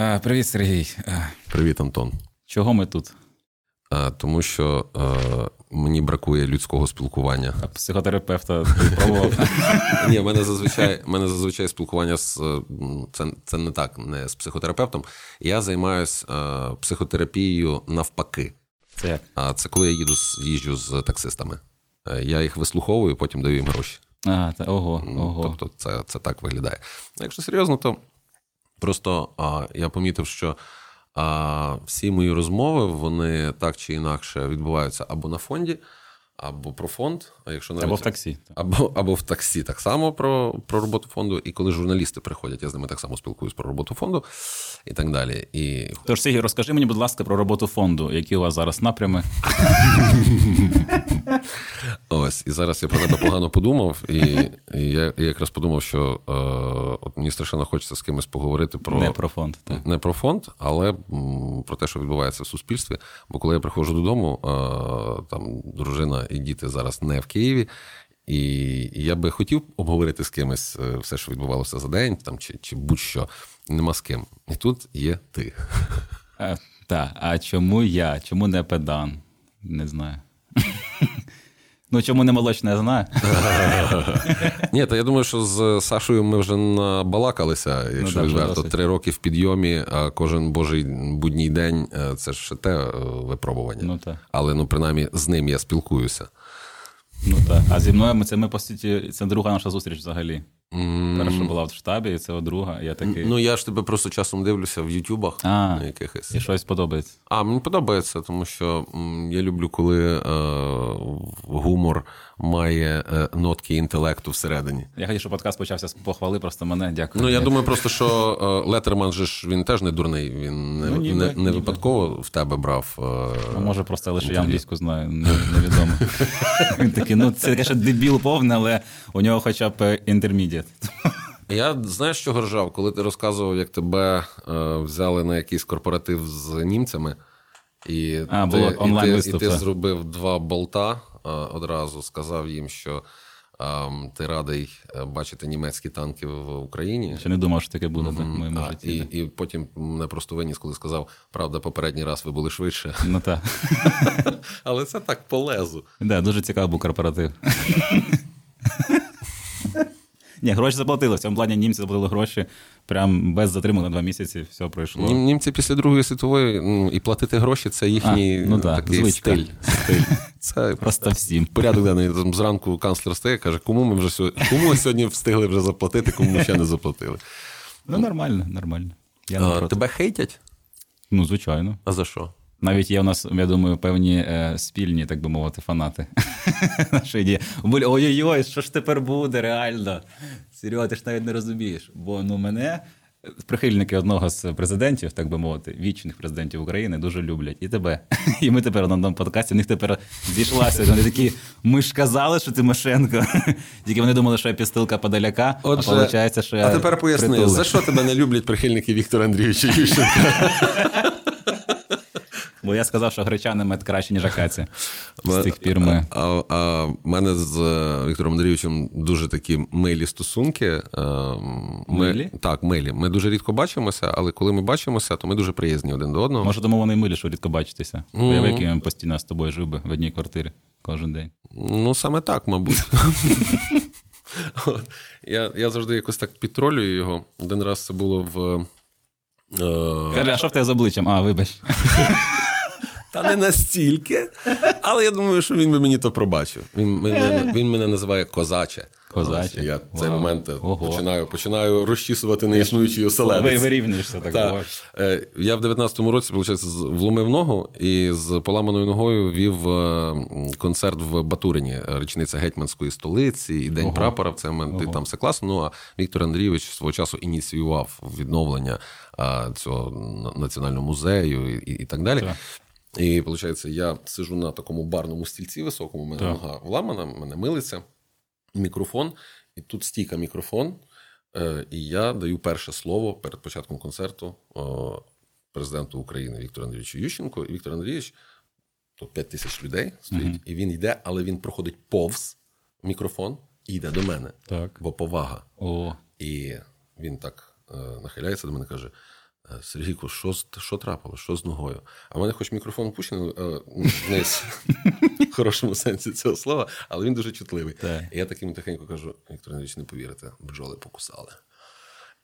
А, Привіт, Сергій. Привіт, Антон. Чого ми тут? А, Тому що е, мені бракує людського спілкування. А Психотерапевта пробував? Ні, в мене зазвичай мене зазвичай спілкування з це це не так, не з психотерапевтом. Я займаюся е, психотерапією навпаки. Це як? А це коли я їду їжджу з таксистами. Е, я їх вислуховую, потім даю їм гроші. А, та, ого, ого. Тобто, це це так виглядає. Якщо серйозно, то просто а, я помітив, що а, всі мої розмови вони так чи інакше відбуваються або на фонді, або про фонд. А якщо навіть, або в таксі. Або або в таксі так само про про роботу фонду. І коли журналісти приходять, я з ними так само спілкуюсь про роботу фонду і так далі. І... Тож, Сергій, розкажи мені, будь ласка, про роботу фонду, які у вас зараз напрями. Ось, і зараз я про тебе погано подумав, і, і я, я якраз подумав, що е, от мені страшенно хочеться з кимось поговорити про не про фонд, так. не про фонд, але м, про те, що відбувається в суспільстві. Бо коли я приходжу додому, е, там дружина і діти зараз не в Києві. І я би хотів обговорити з кимось е, все, що відбувалося за день, там чи чи будь-що, нема з ким. І тут є ти. Так, а чому я? Чому не педан? Не знаю. Ну, чому не молочне, я знаю. Ні, та я думаю, що з Сашою ми вже набалакалися, якщо ну, відверто. Три роки в підйомі, а кожен божий будній день це ж те е, випробування. Ну, так. Але ну, принаймні, з ним я спілкуюся. Ну так. А зі мною це ми по суті, це друга наша зустріч взагалі. Mm. Перша була в штабі, і це друга. Я такий... Ну я ж тебе просто часом дивлюся в Ютубах а, якихось. І щось подобається. А мені подобається, тому що я люблю, коли е, гумор має е, нотки інтелекту всередині. Я хотів, щоб подкаст почався з похвали, просто мене дякую. Ну я думаю, просто що е, Летерман же ж він теж не дурний. Він не, Ну, ніби, не, не ніби. випадково в тебе брав. е, Ну, може, просто лише я англійську знаю, не- невідомо. Він такий, ну це що дебіл повний, але у нього хоча б інтермідіат. Я знаєш, що ржав, коли ти розказував, як тебе е, взяли на якийсь корпоратив з німцями, і, А, ти, було і, ти, і ти зробив два болта одразу, сказав їм, що е, ти радий е, бачити німецькі танки в Україні. Ще не думав, що таке буде так, в моєму А, житті. і, і потім мене просто виніс, коли сказав, правда, попередній раз ви були швидше. Ну так. Але це так полезу. Да, дуже цікавий був корпоратив. Ні, гроші заплатили. В цьому плані німці заплатили гроші прям без затримок на два місяці. Все пройшло. Нім- Німці після Другої світової ну, і платити гроші це їхній А, ну так, такий звичка. стиль. стиль. Це Просто всім. порядок денний. Зранку канцлер стає, каже, кому ми вже сьогодні, кому ми сьогодні встигли вже заплатити, кому ми ще не заплатили. Ну, нормально, нормально. Я А, тебе хейтять? Ну, звичайно. А за що? Навіть є у нас, я думаю, певні е, спільні, так би мовити, фанати. Нашої. Буль, Ой-ой-ой, що ж тепер буде, реально? Серйозно, ти ж навіть не розумієш. Бо ну, мене прихильники одного з президентів, так би мовити, вічних президентів України дуже люблять. І тебе. І ми тепер на одному подкасті, в них тепер зійшлася. Вони такі, ми ж казали, що Тимошенко. Тільки вони думали, що я підстилка Подоляка, а виходить, що я а тепер поясни, притули. за що тебе не люблять прихильники Віктора Андрійовича Ющенка? Бо я сказав, що гречани мед краще, ніж акація. З тих пір ми. А, а в мене з е, Віктором Андрійовичем дуже такі милі стосунки. Е, Ми, Милі? Так, милі. Ми дуже рідко бачимося, але коли ми бачимося, то ми дуже приязні один до одного. Може, тому вони милі, що рідко бачитеся. Уяви, який він постійно з тобою жив би в одній квартирі кожен день. Ну, саме так, мабуть. Я, я завжди якось так підтролюю його. Один раз це було в. Е, Каже, а що в тебе з обличчям? А, вибач. Та не настільки. Але я думаю, що він би мені то пробачив. Він, мене, він мене називає козаче. Козаче. Я в цей момент Ого. починаю, починаю розчісувати неіснуючий Ви, оселедець. вирівнюєшся так. Так. Е, Я в 19-му році, виходить, вломив ногу і з поламаною ногою вів е, концерт в Батурині, е, річниця гетьманської столиці і День Ого. прапора. Це Ого. там все класно. Ну а Віктор Андрійович свого часу ініціював відновлення е, цього національного музею і, і так далі. Так. І виходить, я сижу на такому барному стільці високому, у мене Так. нога вламана, в мене милиться, мікрофон, і тут стійка мікрофон. Е, і я даю перше слово перед початком концерту президенту України Віктору Андрійовичу Ющенку. І Віктор Андрійович, тут 5 тисяч людей стоїть, Мгм. і він йде, але він проходить повз мікрофон і йде до мене. Так. Бо повага. О, І він так е, нахиляється до мене каже: Е, Сергійку, що, що трапилось? Що з ногою? А в мене хоч мікрофон опущений е, вниз, в хорошому сенсі цього слова, але він дуже чутливий. Так. І я таким тихенько кажу: Віктор Андрійович, не повірите, бджоли покусали.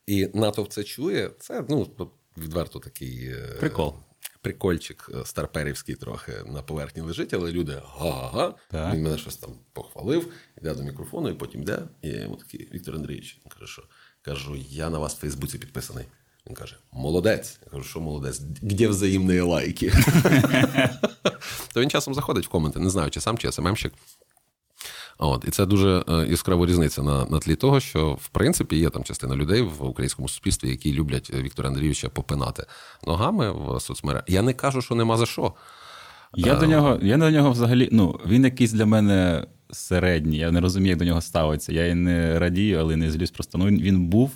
І натовп це чує. Це ну, відверто такий е, Прикол. Прикольчик е, старперівський трохи на поверхні лежить, але люди га-га. Так. Він мене щось там похвалив, йде до мікрофону, і потім йде. І я йому такий Віктор Андрійович. Каже, що кажу, я на вас в Фейсбуці підписаний. Він каже: молодець. Я кажу, що молодець? Де взаємні лайки? То він часом заходить в коменти, не знаю, чи сам, чи СММщик. От, і це дуже е, яскрава різниця на, на тлі того, що в принципі є там частина людей в українському суспільстві, які люблять Віктора Андрійовича попинати ногами в соцмережах. Я не кажу, що нема за що. Я до нього, я до нього взагалі, ну, він якийсь для мене середній. Я не розумію, як до нього ставиться. Я і не радію, але не злюсь. Просто ну, він був.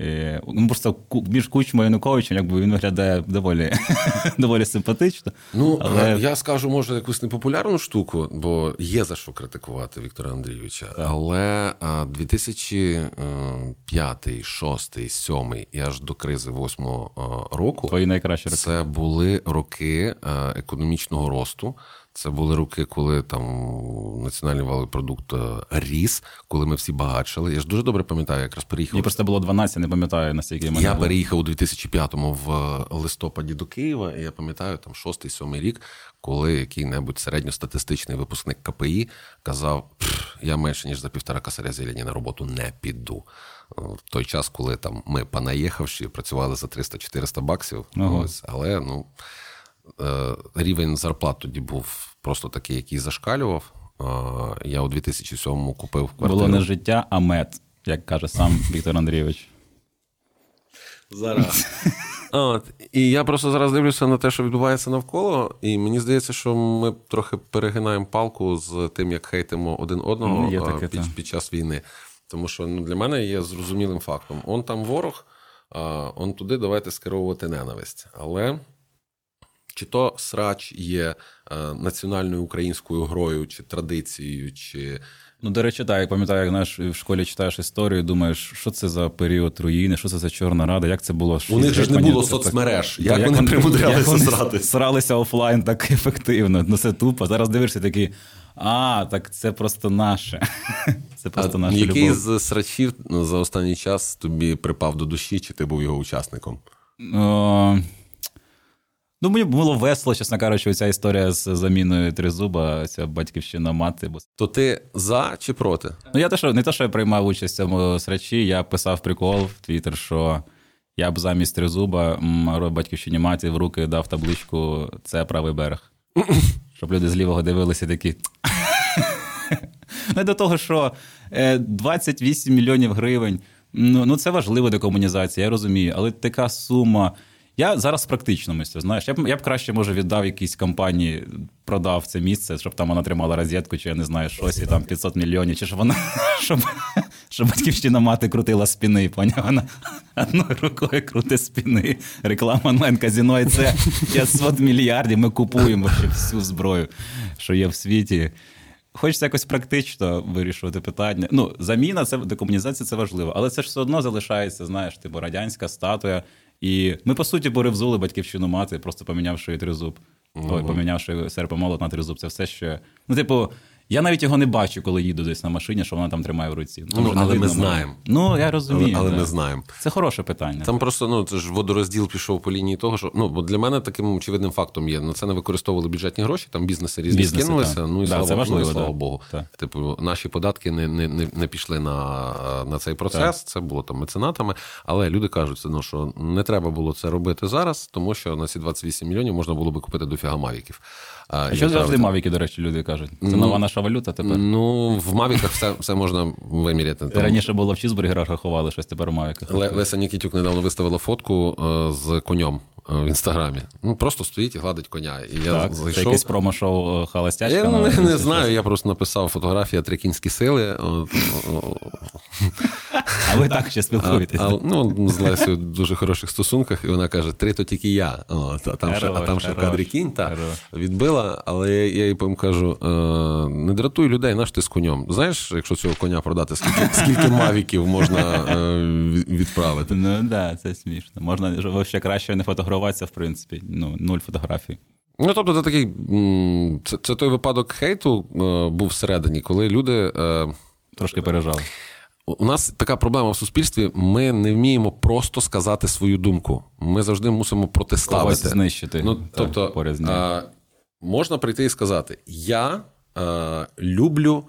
Е, ну, просто між Кучмою Януковичем, якби він виглядає доволі, доволі симпатично. Ну, але я скажу, може, якусь непопулярну штуку, бо є за що критикувати Віктора Андрійовича. Але а, 2005, 2006, 2007 і аж до кризи 2008 року твої найкращі роки. це були роки е, економічного росту. Це були роки, коли там національний валовий продукт е, ріс, коли ми всі багатшали. Я ж дуже добре пам'ятаю, якраз переїхав. Мені просто було 12, не пам'ятаю, наскільки мене Я було. переїхав у 2005-му в е, листопаді до Києва, і я пам'ятаю там шостий, сьомий рік, коли який-небудь середньостатистичний випускник КПІ казав: «Пф, я менше ніж за півтора косаря зелені на роботу не піду. Е, В той час, коли там ми понаїхавши, працювали за 300-400 баксів, Ага. ось, але ну. Е, Рівень зарплат тоді був просто такий, який зашкалював. Е, Я у 2007-му купив квартиру. Було не життя, а мед, як каже сам Віктор Андрійович. Зараз. От, і я просто зараз дивлюся на те, що відбувається навколо, і мені здається, що ми трохи перегинаємо палку з тим, як хейтимо один одного Ну, є таке, під, під час війни. Тому що ну, для мене є зрозумілим фактом: он там ворог, а он туди давайте скеровувати ненависть. Але чи то срач є е, національною українською грою, чи традицією, чи Ну, до речі, так, я пам'ятаю, як знаєш, в школі читаєш історію, думаєш, що це за період руїни, що це за Чорна Рада, як це було? У них ж не було це так- соцмереж. Як вони примудрялися як сратись? Сралися офлайн так ефективно. Ну це тупо. Зараз дивишся такий, а, так це просто наше. Це просто а, наша який любов. з срачів ну, за останній час тобі припав до душі, чи ти був його учасником? О, Ну, мені було весело, чесно кажучи, ця історія з заміною тризуба, ця батьківщина мати. То ти за чи проти? Ну, я те, що не те, що я приймав участь в цьому срачі, я писав прикол в Твіттер, що я б замість тризуба батьківщині маті в руки дав табличку Це правий берег. Щоб люди з лівого дивилися такі. Ну, до того, що е, 28 мільйонів гривень. Ну, ну це важливо декомунізація, я розумію, але така сума. Я зараз практично мислю, знаєш, я б, я б краще, може, віддав якійсь компанії, продав це місце, щоб там вона тримала розетку, чи я не знаю, щось, і там 500 мільйонів, чи щоб вона, щоб, щоб батьківщина мати крутила спіни, поняв? Вона одною рукою крути спіни. Реклама онлайн казіно, і це 500 мільярдів. Ми купуємо ще всю зброю, що є в світі. Хочеться якось практично вирішувати питання. Ну, заміна це декомунізація це важливо, але це ж все одно залишається, знаєш, типу радянська статуя. І ми, по суті, перевзули батьківщину мати, просто помінявши її тризуб. Ой, помінявши серпомолот на тризуб. Це все ще. Ну, типу, я навіть його не бачу, коли їду десь на машині, що вона там тримає в руці. Там Ну, але ми знаємо. Ну, я розумію. але да. ми знаємо. Це хороше питання. Там просто ну це ж водорозділ пішов по лінії того, що ну бо для мене таким очевидним фактом є. На це не використовували бюджетні гроші, там бізнеси різні Бізнеси, скинулися. так. Ну і Да, слава, це важливо, ну, і слава да. Богу. Так. Типу, наші податки не, не, не, не пішли на, на цей процес. Це було там меценатами. Але люди кажуть, ну, що не треба було це робити зараз, тому що на ці 28 мільйонів можна було би купити дофіга мавіків. А і що завжди мавіки, до речі, люди кажуть? Це Ну, нова наша валюта тепер. Ну, в мавіках все, все можна виміряти. Там- Раніше було в чізбургерах рахували щось тепер у мавіках. Ле- Леся Нікітюк недавно виставила фотку е, з конем е, в інстаграмі. Ну, просто стоїть і гладить коня. І я Так, зайшов. це якесь промо-шоу холостячка. Я не, не знаю, я просто написав фотографія три кінські сили. От, А ви так ще спілкуєтесь. а, ну, з Лесею в дуже хороших стосунках, і вона каже: три то тільки я. О, та, там ще, а там ще в кадрі кінь та, відбила, але я, їй потім кажу: е, не дратуй людей, наш ти з конем. Знаєш, якщо цього коня продати, скільки, скільки мавіків можна е, відправити? Ну так, да, це смішно. Можна ще краще не фотографуватися, в принципі. Ну, нуль фотографій. Ну, тобто, це такий це, це той випадок хейту е, був всередині, коли люди. Е, Трошки пережав. У нас така проблема в суспільстві. Ми не вміємо просто сказати свою думку. Ми завжди мусимо протиставити. Когось знищити. Ну, тобто, поряд а, можна прийти і сказати: Я а, люблю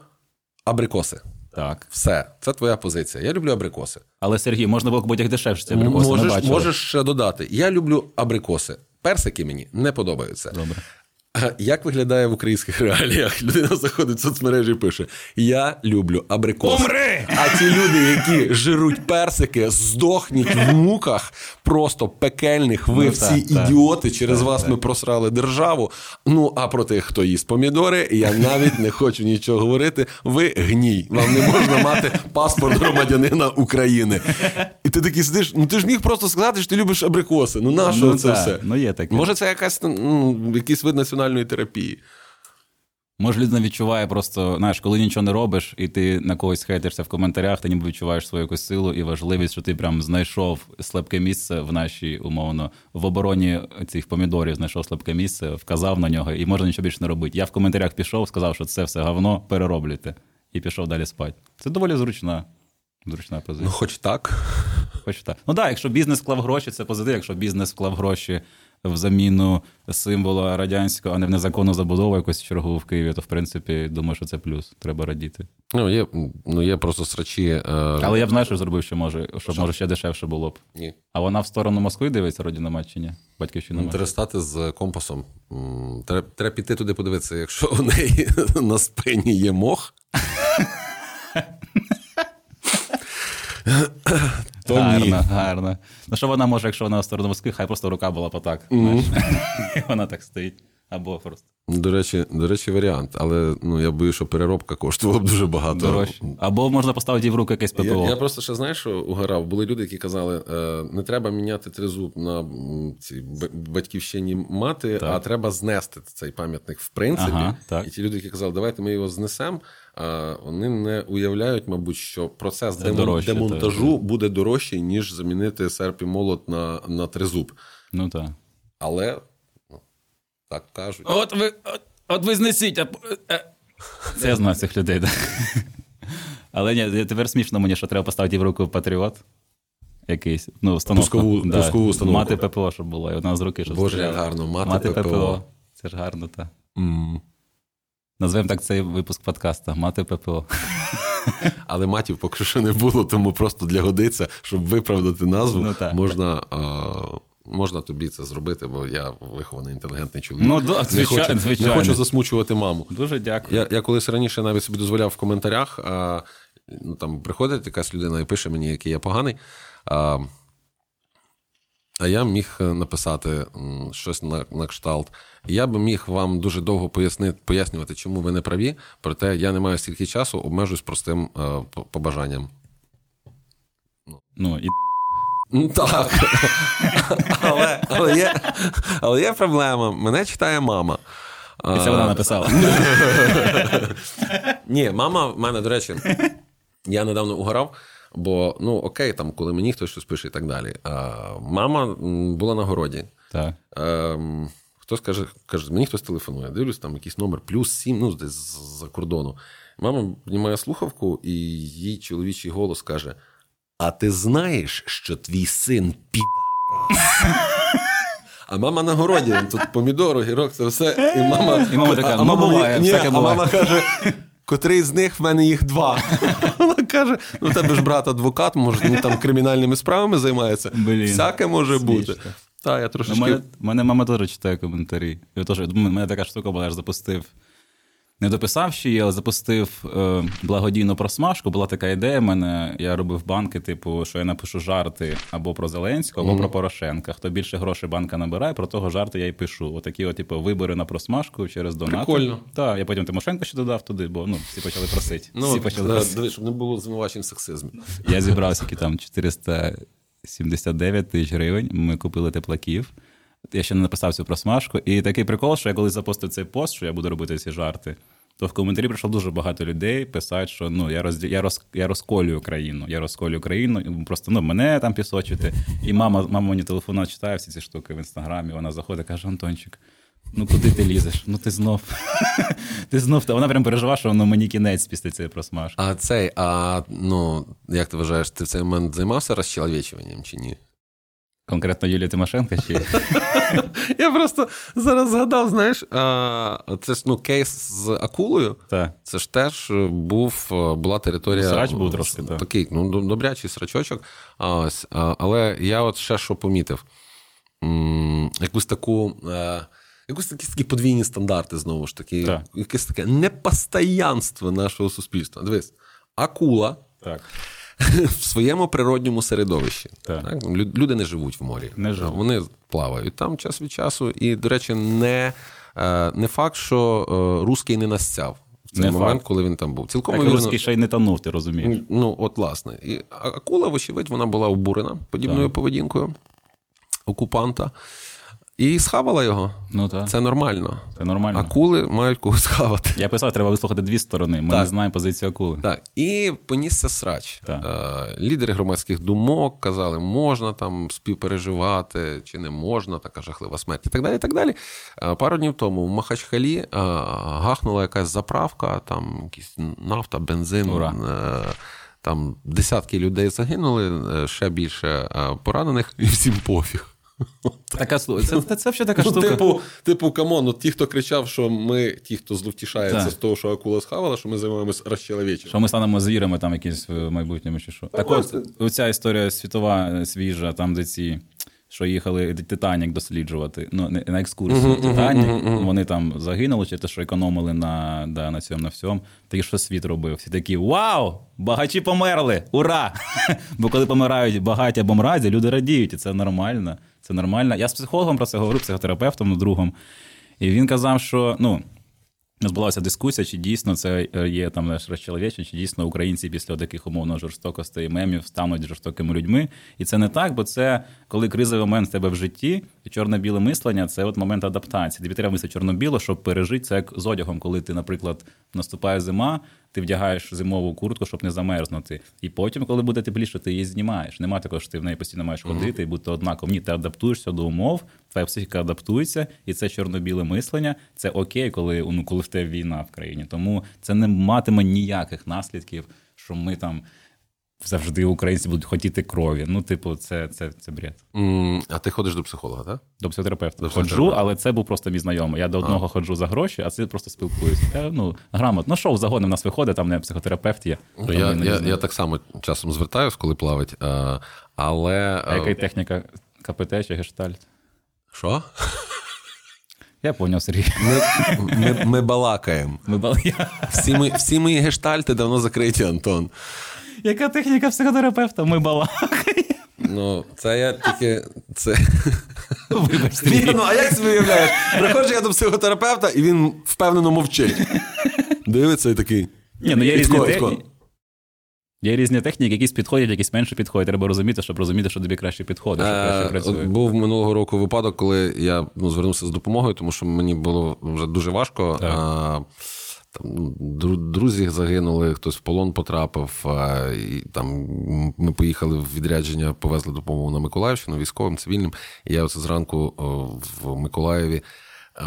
абрикоси. Так. Все, це твоя позиція. Я люблю абрикоси. Але Сергій, можна було будь-як дешевше ці абрикоси, можеш, можеш ще додати: Я люблю абрикоси. Персики мені не подобаються. Добре. А Як виглядає в українських реаліях? Людина заходить в соцмережі і пише: Я люблю абрикоси. Помри! А ті люди, які жируть персики, здохніть в муках просто пекельних. Ви Ну, всі так, так. ідіоти. Через Так, вас так. ми просрали державу. Ну а про тих, хто їсть помідори, я навіть не хочу нічого говорити. Ви гній. Вам не можна мати паспорт громадянина України. І ти такий сидиш. Ну ти ж міг просто сказати, що ти любиш абрикоси. Ну на що Ну, це так, все? ну, є таке. Може, це якась ну, якийсь вид національної терапії. Може, людина відчуває просто, знаєш, коли нічого не робиш, і ти на когось хейтишся в коментарях, ти ніби відчуваєш свою якусь силу і важливість, що ти прям знайшов слабке місце в нашій, умовно, в обороні цих помідорів знайшов слабке місце, вказав на нього, і можна нічого більше не робити. Я в коментарях пішов, сказав, що це все говно, перероблюйте. І пішов далі спати. Це доволі зручна, зручна позиція. Ну, хоч так. Хоч так. Ну так, якщо бізнес вклав гроші, це позитив. Якщо бізнес вклав гроші в заміну символа радянського, а не в незаконну забудову якусь чергову в Києві, то в принципі думаю, що це плюс. Треба радіти. Ну, є, ну, є просто срачі. Е... Але я б знаєш, що зробив, що може, щоб може ще дешевше було б. Ні. А вона в сторону Москви дивиться, родина мать чи? Батьківщина мать? Треба стати з компасом. Треба, треба піти туди подивитися, якщо у неї на спині є мох. То гарно, ні. гарно. Ну що вона може, якщо вона в сторону Москви, хай просто рука була потак. знаєш. І вона так стоїть. Або просто До речі, до речі, варіант. Але ну, я боюсь, що переробка коштувала б дуже багато. дорожче. Або можна поставити їй в руки якесь ППО. Я, я просто ще знаєш, що угорав. Були люди, які казали, е, не треба міняти тризуб на цій батьківщині мати, Так. а треба знести цей пам'ятник в принципі. Ага, так. І ті люди, які казали, давайте ми його знесемо. А вони не уявляють, мабуть, що процес Це демон- дорожче, демонтажу буде дорожчий, ніж замінити серп і молот на, на тризуб. Ну так. Але ну, так кажуть. От ви, от, от ви знесіть. А... е. Це я знаю цих людей, так. Але ні, тепер смішно мені, що треба поставити в руку патріот. Якийсь, ну, установку. Пускову- пускову установку. Мати ППО, щоб було, і одна з руки, щоб Боже, як гарно, мати ППО. Це ж гарно, так. М. Назвемо так цей випуск подкаста Мати ППО. Але матів поки що не було, тому просто для годиться, щоб виправдати назву, Ну, так. можна, а, можна тобі це зробити, бо я вихований інтелігентний чоловік. Ну, да, не, звичайно, хочу, звичайно. не хочу засмучувати маму. Дуже дякую. Я, я колись раніше навіть собі дозволяв в коментарях, а, ну, там приходить якась людина і пише мені, який я поганий. А, а я міг написати щось на, на кшталт. Я би міг вам дуже довго пояснити, пояснювати, чому ви не праві, проте я не маю стільки часу, обмежуюсь простим е, побажанням. Ну, і... Ну, Так. але, але, є, але є проблема. Мене читає мама. і це вона написала. Ні, мама в мене, до речі, я недавно угорав, бо ну окей, там, коли мені хтось щось пише і так далі. А, мама була на городі. Так. Ем, хтось каже, каже, мені хтось телефонує, дивлюсь, там якийсь номер плюс сім, ну, десь з-за кордону. Мама знімає слухавку, і їй чоловічий голос каже: А ти знаєш, що твій син пі. А мама на городі, тут помідор, огірок, це все. І мама, І мама така, а, «Ну, мама буває, ні, а буває». мама каже. Котрий з них в мене їх два. Вона каже: ну, тебе ж брат адвокат, може, він там кримінальними справами займається. Блін, Всяке може бути. Та, я я У мене, мене мама теж читає коментарі. Я теж, у мене така штука була, я ж запустив. Не дописав ще, але запустив е, благодійну просмажку. Була така ідея. в мене я робив банки, типу, що я напишу жарти або про Зеленського, або mm-hmm. про Порошенка. Хто більше грошей банка набирає, про того жарти я й пишу. Отакі, от, типу, вибори на просмажку через донат. Прикольно. Так, я потім Тимошенко ще додав туди, бо ну всі почали просити. Ну, всі почали да, просити. Щоб не було звинувачень в сексизмі. Я зібрав скільки там 479 тисяч гривень. Ми купили теплаків. Я ще не написав цю просмажку. І такий прикол, що я коли запустив цей пост, що я буду робити ці жарти, то в коментарі прийшло дуже багато людей писати, що ну я роз, я, роз, я розколюю країну. Я розколюю країну. Просто ну мене там пісочити. І мама мама мені телефона читає всі ці штуки в інстаграмі. Вона заходить, каже: Антончик. Ну, куди ти лізеш? Ну, ти знов. ти знов. Вона прям переживає, що воно мені кінець після цієї просмажки. А цей, а ну, як ти вважаєш, ти в цей момент займався розчеловічуванням чи ні? Конкретно Юлія Тимошенко чи. Я просто зараз згадав, знаєш, це ж ну, кейс з акулою. Так. Це ж теж був, була територія. Срач був трошки, так. Такий, ну, добрячий срачочок. А, ось, але я от ще що помітив. Якусь таку. А, такі такі подвійні стандарти, знову ж таки, так. якесь таке непостоянство нашого суспільства. Дивись, акула так. в своєму природньому середовищі. Так. Так? Люди не живуть в морі. Не живуть. Вони плавають там час від часу. І, до речі, не не факт, що русський не настяв в цей не момент, факт. коли він там був. Цілком так, русський ще й не тонув, ти розумієш. Ну, от, власне. І акула, вочевидь, вона була обурена подібною так. поведінкою окупанта. І схавала його. Ну так. Це нормально. Це нормально. Акули мають когось схавати. Я писав, треба вислухати дві сторони. Ми так. не знаємо позицію акули. Так. І понісся срач. Так. Е, лідери громадських думок казали, можна там співпереживати, чи не можна, така жахлива смерть, і так далі. І так далі. Е, пару днів тому в Махачхалі е, гахнула якась заправка, там якісь нафта, бензин. Ура. Там десятки людей загинули, ще більше поранених, і всім пофіг. Така це, це, це ще така ну, штука. Типу, типу, come on, от ті, хто кричав, що ми, ті, хто зловтішається Так. з того, що акула схавала, що ми займаємось розчеловіченням. Що ми станемо звірами там якісь в майбутньому чи що. Так от, оця історія світова, свіжа, там, де ці. Що їхали Титанік досліджувати, ну не на екскурсію. Титанік, вони там загинули, чи те, що економили на да, на цьому на всьому. Такі, що світ робив. Всі такі вау! Багачі померли! Ура! Бо коли помирають багаті або мразі, люди радіють, і це нормально. Це нормально. Я з психологом про це говорю, психотерапевтом, другом. І він казав, що ну. Збулася дискусія, чи дійсно це є там наш розчеловічення, чи дійсно українці після таких умовно жорстокостей мемів стануть жорстокими людьми. І це не так, бо це коли кризовий момент в тебе в житті, чорно-біле мислення це от момент адаптації. Тобі треба мислити чорно-біло, щоб пережити це як з одягом, коли ти, наприклад, наступає зима, ти вдягаєш зимову куртку, щоб не замерзнути. І потім, коли буде тепліше, ти її знімаєш. Нема такого, що ти в неї постійно маєш ходити і бути однаково. Ні, ти адаптуєшся до умов, твоя психіка адаптується, і це чорно-біле мислення. Це окей, коли ну, коли в війна в країні. Тому це не матиме ніяких наслідків, що ми там. Завжди українці будуть хотіти крові. Ну, типу, це це, це бред. Mm, а ти ходиш до психолога, так? До психотерапевта. До ходжу, але це був просто мій знайомий. Я до одного а. ходжу за гроші, а це просто спілкуюся. Я, ну, грамотно. Ну, шоу загони в нас виходить, там не психотерапевт є. Я я, я, я так само часом звертаюсь, коли плавить. А, але... А яка техніка КПТ чи гештальт? Що? Я поняв, Сергій. Ми ми, ми балакаємо. Ми бал... Всі, ми, всі мої гештальти давно закриті, Антон. Яка техніка психотерапевта? Ми балакаємо. Ну, це я тільки. це... Вибачте. Вірно, а як собі уявляєш? Приходжу я до психотерапевта, і він впевнено мовчить. Дивиться і такий. Ні, ну є різні. Є різні техніки, якісь підходять, якісь менше підходять. Треба розуміти, щоб розуміти, що тобі краще підходить, що краще працює. Був минулого року випадок, коли я ну, звернувся з допомогою, тому що мені було вже дуже важко. А, там Друзі загинули, хтось в полон потрапив. і там Ми поїхали в відрядження, повезли допомогу на Миколаївщину, військовим, цивільним. І я оце зранку в Миколаєві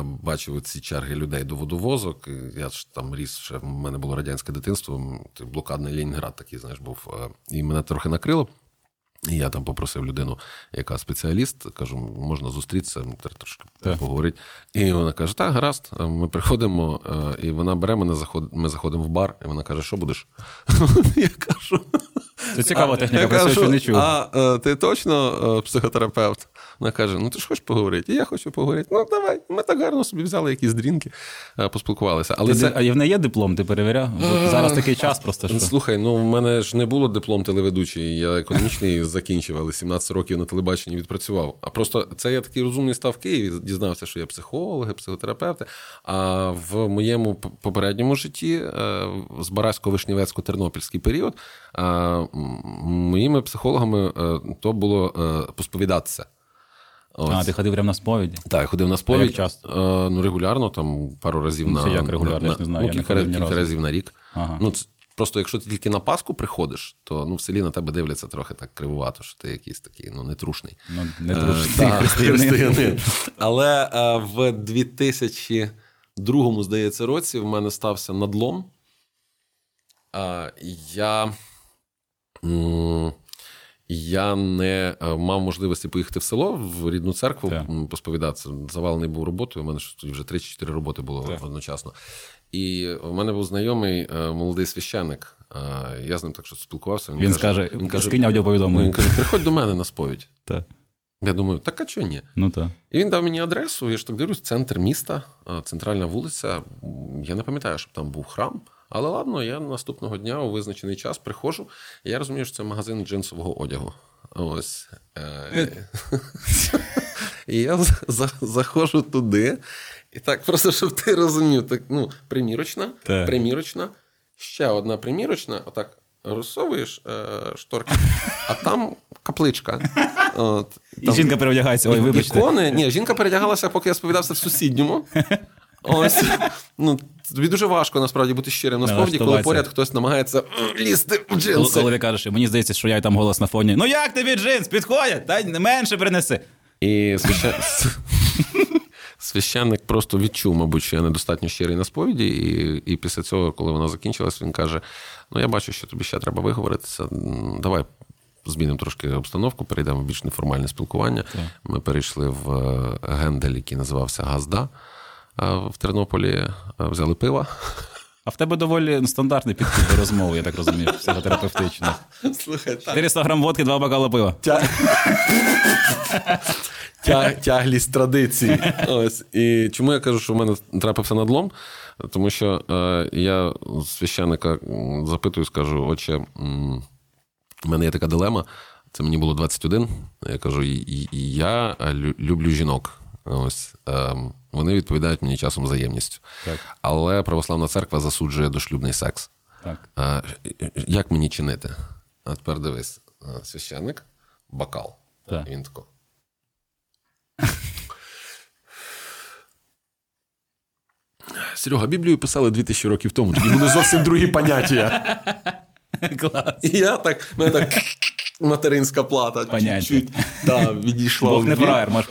бачив ці черги людей до водовозок. Я ж там ріс, ще в мене було радянське дитинство, блокадний Ленінград такий, знаєш, був. І мене трохи накрило. І я там попросив людину, яка спеціаліст, кажу, можна зустрітися, трошки так. поговорити. І вона каже: так, гаразд, ми приходимо, і вона бере мене, ми заходимо в бар, і вона каже, що будеш? Я кажу. Це цікава техніка, Я про ще не чув. А е, ти точно е, психотерапевт? Вона каже: ну ти ж хочеш поговорити? І я хочу поговорити. Ну давай. Ми так гарно собі взяли якісь дрінки, е, поспілкувалися. Але Ти, це А в неї є диплом, ти перевіряв? Зараз такий час просто що. Слухай, ну в мене ж не було диплом телеведучий. Я економічний закінчив, але 17 років на телебаченні відпрацював. А просто це я такий розумний став в Києві. Дізнався, що є психологи, психотерапевти. А в моєму попередньому житті, е, з Барасько-Вишнівецько-Тернопільський період, е, моїми психологами е, то було е, посповідатися. Ось. А, ти ходив прямо на сповіді? Так, я ходив на сповідь. А як часто? Е, ну, регулярно, там пару разів Ну, на як регулярно? на, Я не знаю, Ну, я не кілька, разів на рік. Ага. Ну, просто якщо ти тільки на Пасху приходиш, то ну, в селі на тебе дивляться трохи так кривувато, що ти якийсь такий ну, нетрушний. Ну, не Е, християнин. Але е, в 2002, здається, році в мене стався надлом. Е, я. м, Я не е, мав можливості поїхати в село в рідну церкву Так. посповідатися. Завалений був роботою. У мене ж тоді вже 3 чи 4 роботи було Так. одночасно. І в мене був знайомий е, молодий священник. Е, Я з ним так що спілкувався. Він скаже, скинь аудіоповідомлення. він каже: приходь до мене на сповідь. Так. Я думаю, так а чого ні? Ну так. І він дав мені адресу, я ж так дивлюсь, центр міста, центральна вулиця. Я не пам'ятаю, щоб там був храм. Але ладно, я наступного дня у визначений час приходжу, і я розумію, що це магазин джинсового одягу. Ось. Е, І я за- за- заходжу туди, і так, просто щоб ти розумів, так, ну, примірочна, Так. примірочна, ще одна примірочна, отак розсовуєш е, шторки, а там капличка. От, І жінка перевдягається. Ой, вибачте. Ікони. Ні, жінка передягалася, поки я сповідався в сусідньому. Ось. Ну, тобі дуже важко насправді бути щирим на сповіді, коли поряд хтось намагається лізти в джинси. коли кажеш, мені здається, що я там голос на фоні. Ну як тобі джинс? Підходять? Та не менше принеси. І священ... священник просто відчув, мабуть, що я недостатньо щирий на сповіді. І, і після цього, коли вона закінчилась, він каже: Ну, я бачу, що тобі ще треба виговоритися. Давай. Змінимо трошки обстановку, перейдемо в більш неформальне спілкування. Ми перейшли в е, гендель, який називався Газда в Тернополі, е, взяли пива. А в тебе доволі стандартний підхід до розмови, я так розумію, психотерапевтично. Слухай, так. 400 грам водки, два бокали пива. Тя... Тя... Тяглість традицій. Ось. І чому я кажу, що в мене трапився надлом? Тому що е, я священника запитую, скажу: отче, м, в мене є така дилема. Це мені було 21. Я кажу, і, і, і я люблю жінок. Ось ем, вони відповідають мені часом взаємністю. Так. Але православна церква засуджує дошлюбний секс. Так. А, як мені чинити? А тепер дивись: а, священник, бокал. Так. Він тако. Серега, Біблію писали 2000 років тому, тоді були зовсім другі поняття. Клас. І я так, мене так материнська плата. Поняття. Чуть-чуть, да, відійшла. Бог не фраєр, можеш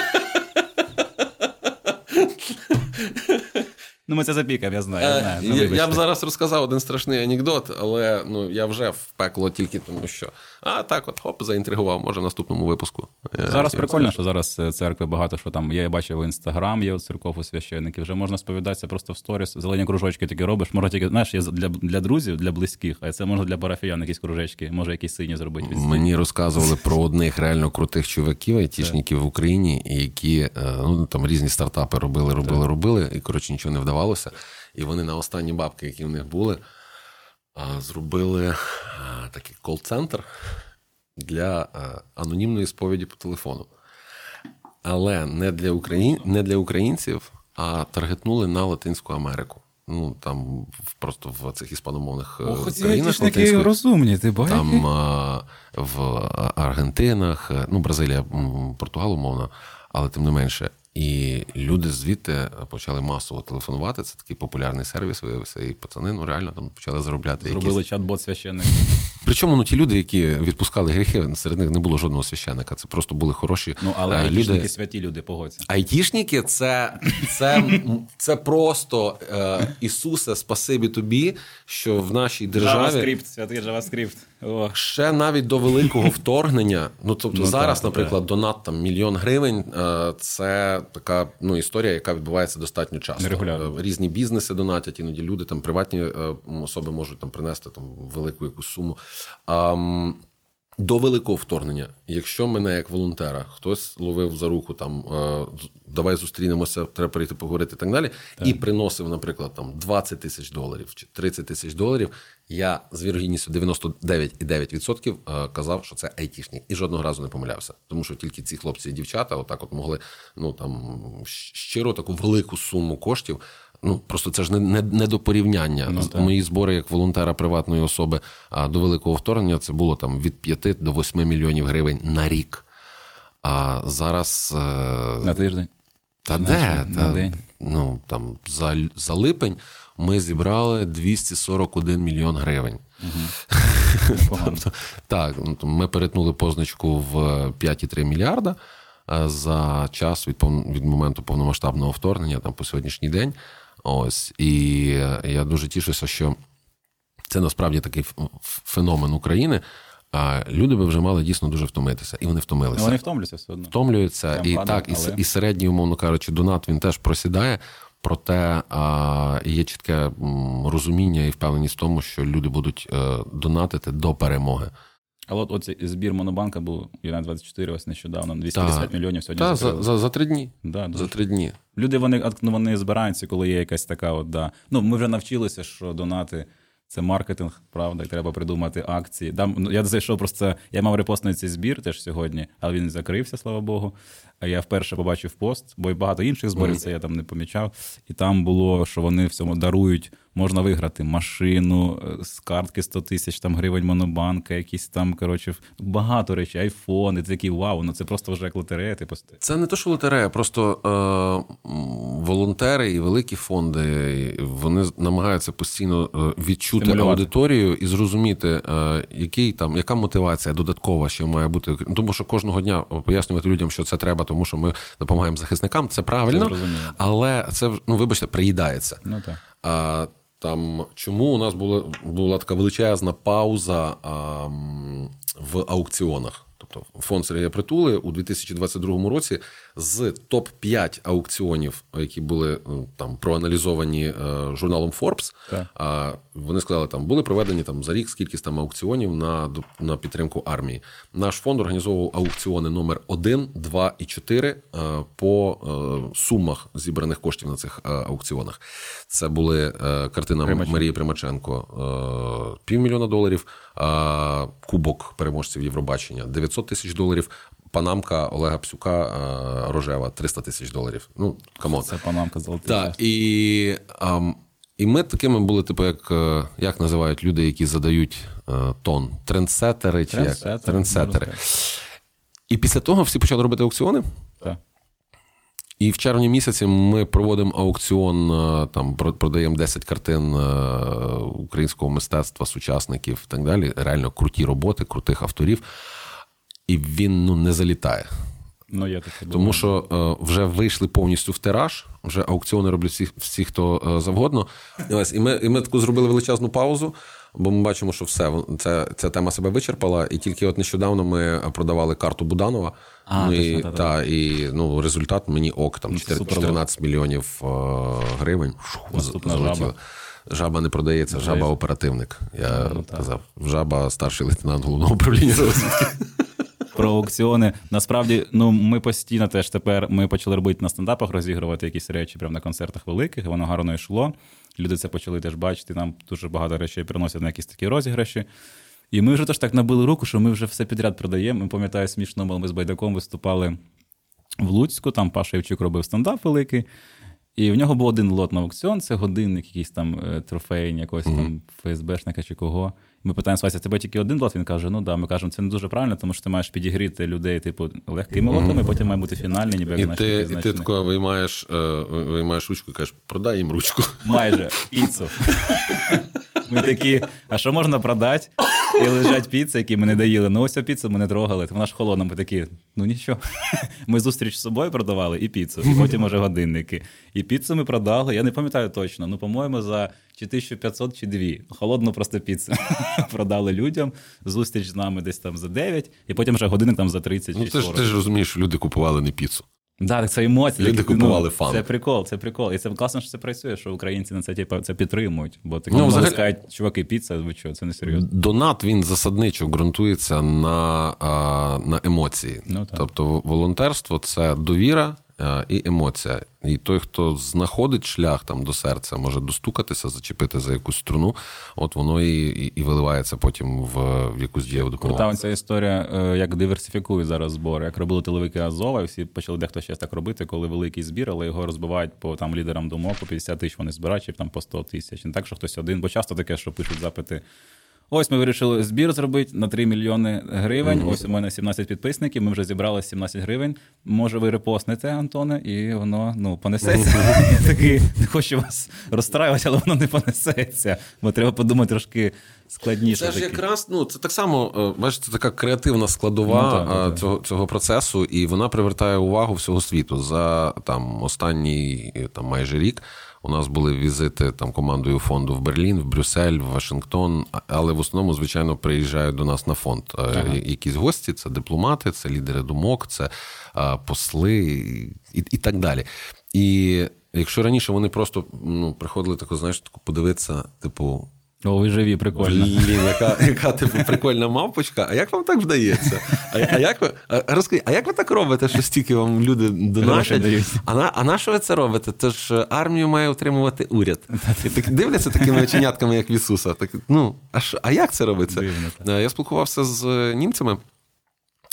Ну, ми це запікаємо, я знаю. Я, Е, знаю. Ну, я, я б зараз розказав один страшний анекдот, але ну, я вже в пекло тільки тому, що. А так, от хоп, заінтригував, може, в наступному випуску. Е, Зараз я прикольно, що зараз е, церкви багато що там. Я бачив в інстаграм, є церков у священників. Вже можна сповідатися просто в сторіс, зелені кружочки такі робиш. Може тільки, знаєш, є для, для друзів, для близьких, а це можна для парафіян якісь кружечки, може якісь сині зробити. від Мені розказували про одних реально крутих чуваків, айтішників в Україні, які ну, там різні стартапи робили, робили, робили, і коротше нічого не вдавалося. І вони на останні бабки, які в них були, зробили такий кол-центр для анонімної сповіді по телефону. Але не для, Украї... не для українців, а таргетнули на Латинську Америку. Ну там просто в цих іспаномовних е, країнах латинської- розумні, ти бачиш? там а, в Аргентинах, е, ну, Бразилія, Португал, умовно, але тим не менше. І люди звідти почали масово телефонувати. Це такий популярний сервіс виявився. І пацани ну реально там почали заробляти. Зробили Якісь... чат-бот священник. Причому ну, ті люди, які відпускали гріхи, серед них не було жодного священника. Це просто були хороші Ну, але е, айтішники люди. святі люди, погодься. Айтішники це, це, це просто е, Ісусе, спасибі тобі, що в нашій державі JavaScript, святий JavaScript. Ще навіть до великого вторгнення. Ну тобто Ну, зараз, так, наприклад, донат там мільйон гривень. е, Це така така ну, історія, яка відбувається достатньо часто. Регулярно. Е, різні бізнеси донатять, іноді люди там приватні е, особи можуть там принести там велику якусь суму. До великого вторгнення, якщо мене як волонтера хтось ловив за руку, там е, давай зустрінемося, треба прийти поговорити і так далі, так. і приносив, наприклад, там 20 тисяч доларів чи 30 тисяч доларів, я з вірогідністю 99,9% е, казав, що це айтішник. І жодного разу не помилявся. Тому що тільки ці хлопці і дівчата отак от могли ну там щиро таку велику суму коштів ну просто це ж не не, не до порівняння. Ну, Мої збори як волонтера приватної особи а до великого вторгнення це було там від 5 до 8 мільйонів гривень на рік. А зараз е, на тиждень. Та де? На та, день. Ну там за за липень ми зібрали 241 мільйон гривень. Угу. тобто, так, ну, ми перетнули позначку в 5,3 мільярда за час від від моменту повномасштабного вторгнення там по сьогоднішній день. Ось і я дуже тішуся, що це насправді такий феномен України. А люди би вже мали дійсно дуже втомитися, і вони втомилися. Вони втомлюються все одно. Втомлюються, Прям і падає, так, але... і і середній, умовно кажучи, донат він теж просідає. Проте а, є чітке розуміння і впевненість в тому, що люди будуть е, донатити до перемоги. Але от оцей збір Монобанка був Юна 24 ось нещодавно, 250 так. мільйонів сьогодні. Так, за за, за три дні. Да, за три дні. Люди вони ну, вони збираються, коли є якась така. от, да. Ну, Ми вже навчилися, що донати це маркетинг, правда, і треба придумати акції. Там, ну, Я зайшов просто, я мав репостний цей збір теж сьогодні, але він закрився, слава Богу. А я вперше побачив пост, бо й багато інших зборів це я там не помічав. І там було, що вони в цьому дарують можна виграти машину е, з картки 100 тисяч там гривень монобанка, якісь там коротше багато речей, айфони. Ти такий вау, ну це просто вже як лотерея. Типу. Це не то, що лотерея, просто е, волонтери і великі фонди вони намагаються постійно е, відчути Стимулювати. аудиторію і зрозуміти, е, який там яка мотивація додаткова ще має бути. Тому що кожного дня пояснювати людям, що це треба, тому що ми допомагаємо захисникам. Це правильно, це але це ну вибачте, приїдається. Ну так. А там чому у нас була була така величезна пауза а, в аукціонах? Тобто фонд Сергія Притули у 2022 році з топ 5 аукціонів, які були ну, там проаналізовані е, журналом Forbes, а вони сказали, там були проведені там за рік скільки там аукціонів на на підтримку армії. Наш фонд організовував аукціони номер 1, 2 і 4 е, по е, сумах зібраних коштів на цих аукціонах. Це були картина Примаченко. Марії Примаченко півмільйона доларів, кубок переможців Євробачення 900 тисяч доларів панамка Олега Псюка е, рожева 300 тисяч доларів. Ну, come on. Це панамка золота. Так, і а, і ми такими були, типу, як е, як називають люди, які задають а, е, тон. Трендсетери чи Трендсетери, як? Трендсетери. І після того всі почали робити аукціони. Так. І в червні місяці ми проводимо аукціон, там продаємо 10 картин українського мистецтва, сучасників і так далі. Реально круті роботи, крутих авторів і він ну не залітає. Ну, я таке Тому що е, вже вийшли повністю в тираж, вже аукціони роблять всі, всі хто е, завгодно. І ось, і ми і ми таку зробили величезну паузу, бо ми бачимо, що все, це, ця тема себе вичерпала. І тільки от нещодавно ми продавали карту Буданова. А, ну, і, та, та, і ну, результат мені ок, там 4, 14 мільйонів е, гривень. Наступна жаба. Жаба не продається, жаба оперативник. Я ну, казав, жаба старший лейтенант головного управління розвідки. Про аукціони. Насправді, ну ми постійно теж тепер ми почали робити на стендапах, розігрувати якісь речі прямо на концертах великих, і воно гарно йшло. Люди це почали теж бачити. Нам дуже багато речей приносять на якісь такі розіграші. І ми вже теж так набили руку, що ми вже все підряд продаємо. Ми пам'ятаю, смішно, ми з Байдаком виступали в Луцьку, там Паша Євчук робив стендап великий. І в нього був один лот на аукціон, це годинник, якийсь там е, трофей, якогось mm-hmm. там ФСБшника чи кого. Ми питаємо Вася, тебе тільки один лот? Він каже: ну да. Ми кажемо, це не дуже правильно, тому що ти маєш підігріти людей, типу, легкими лотами, потім має бути фінальний, ніби як І ти, і ти тако виймаєш, е, виймаєш ручку і кажеш, продай їм ручку. Майже піцу. Ми такі, а що можна продати? І лежать піци, які ми не доїли. Ну ось піцу ми не трогали. Вона ж холодна, ми такі, ну нічого. Ми зустріч з собою продавали і піцу, і потім уже годинники. І піцу ми продали, я не пам'ятаю точно, ну, по-моєму, за чи 1500, чи 2. Холодну просто піцу продали людям. Зустріч з нами десь там за 9, і потім вже годинник там за 30 ну, чи 40. Ти ж ти ж розумієш, люди купували не піцу. Да, так це емоції. Люди такі, купували ну, фан. Це прикол, це прикол. І це класно, що це працює, що українці на це типу, це підтримують. Бо такі Ну, ну, взагалі- скажуть, чуваки, піца, ви що, це не серйозно. Донат він засадничо ґрунтується на, а, на емоції. Ну, так. тобто, волонтерство це довіра і емоція. І той, хто знаходить шлях там до серця, може достукатися, зачепити за якусь струну, от воно і, і, і виливається потім в, в якусь дієву допомогу. Крута ця історія, е, як диверсифікують зараз збори. Як робили тиловики Азова, і всі почали дехто ще так робити, коли великий збір, але його розбивають по там лідерам думок, по 50 тисяч вони збирають, чи там по 100 тисяч. Не так, що хтось один, бо часто таке, що пишуть запити. Ось ми вирішили збір зробити на 3 мільйони гривень. Ось у мене 17 підписників. Ми вже зібрали 17 гривень. Може, ви репостнете, Антоне, і воно ну понесеться. Я такий не хочу вас розстраювати, але воно не понесеться. Бо треба подумати трошки складніше. Це ж таки. якраз ну це так само, е, бачите, така креативна складова Ну, так, е, так. цього, цього процесу, і вона привертає увагу всього світу. За там останній е, там майже рік у нас були візити там командою фонду в Берлін, в Брюссель, в Вашингтон. Але в основному, звичайно, приїжджають до нас на фонд. Е, Ага. Якісь гості, це дипломати, це лідери думок, це е, посли і, і так далі. І якщо раніше вони просто ну, приходили тако, знаєш, таку подивитися, типу. О, ви живі, прикольно. Блін, яка, яка типу прикольна мавпочка. А як вам так вдається? А, а як ви а, розкажіть, а як ви так робите, що стільки вам люди донатять? А на, а на що ви це робите? Тож ж е, армію має утримувати уряд. І так дивляться такими оченятками, як в Ісуса. Так, ну, а, що, а як це робиться? Дивно. Е, Я спілкувався з е, німцями.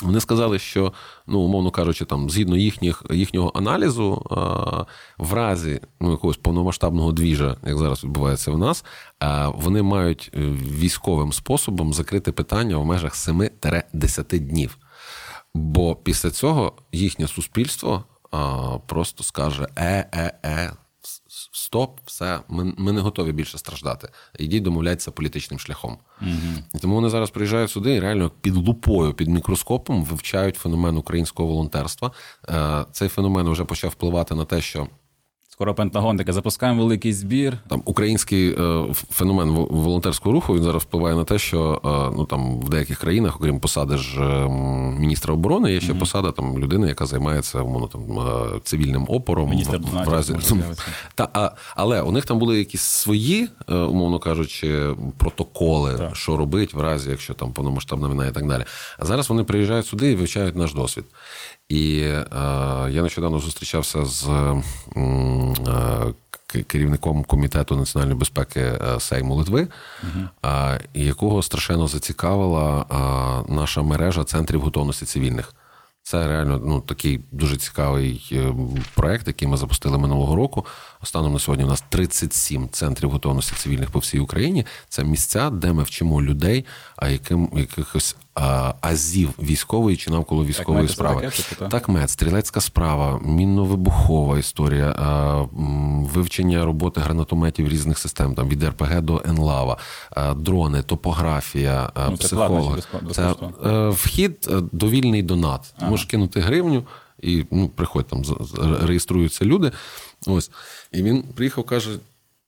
Вони сказали, що, ну, умовно кажучи, там, згідно їхніх, їхнього аналізу, в разі ну, якогось повномасштабного двіжа, як зараз відбувається в нас, вони мають е, військовим способом закрити питання в межах 7-10 днів. Бо після цього їхнє суспільство просто скаже: е-е-е, с- с- стоп, все, ми, ми не готові більше страждати. Ідіть, домовляйтеся політичним шляхом. І тому вони зараз приїжджають сюди і реально під лупою, під мікроскопом вивчають феномен українського волонтерства. Е, Цей феномен вже почав впливати на те, що Скоро Пентагон таке запускаємо великий збір. там український е, феномен волонтерського руху він зараз впливає на те, що е, ну там в деяких країнах, окрім посади ж е, міністра оборони, є ще посада там людини, яка займається умовно там е, цивільним опором Міністр в, в разі. Та а, але у них там були якісь свої, е, умовно кажучи, протоколи, Так. що робить в разі, якщо там повномасштабна війна і так далі. А зараз вони приїжджають сюди і вивчають наш досвід. І е, я нещодавно зустрічався з е, керівником комітету національної безпеки е, Сейму Литви, е, якого страшенно зацікавила е, наша мережа центрів готовності цивільних. Це реально ну, такий дуже цікавий е, проект, який ми запустили минулого року. Станом на сьогодні у нас 37 центрів готовності цивільних по всій Україні. Це місця, де ми вчимо людей, а яким якихось а, азів військової чи навколо військової це справи. таке, так? Так, мед, стрілецька справа, мінно-вибухова історія, а, вивчення роботи гранатометів різних систем, там від РПГ до НЛАВа, а, дрони, топографія, Ну, психологи. Це е, вхід е, довільний донат. Можеш кинути гривню і ну, приходь там, реєструються люди. Ось. І він приїхав, каже: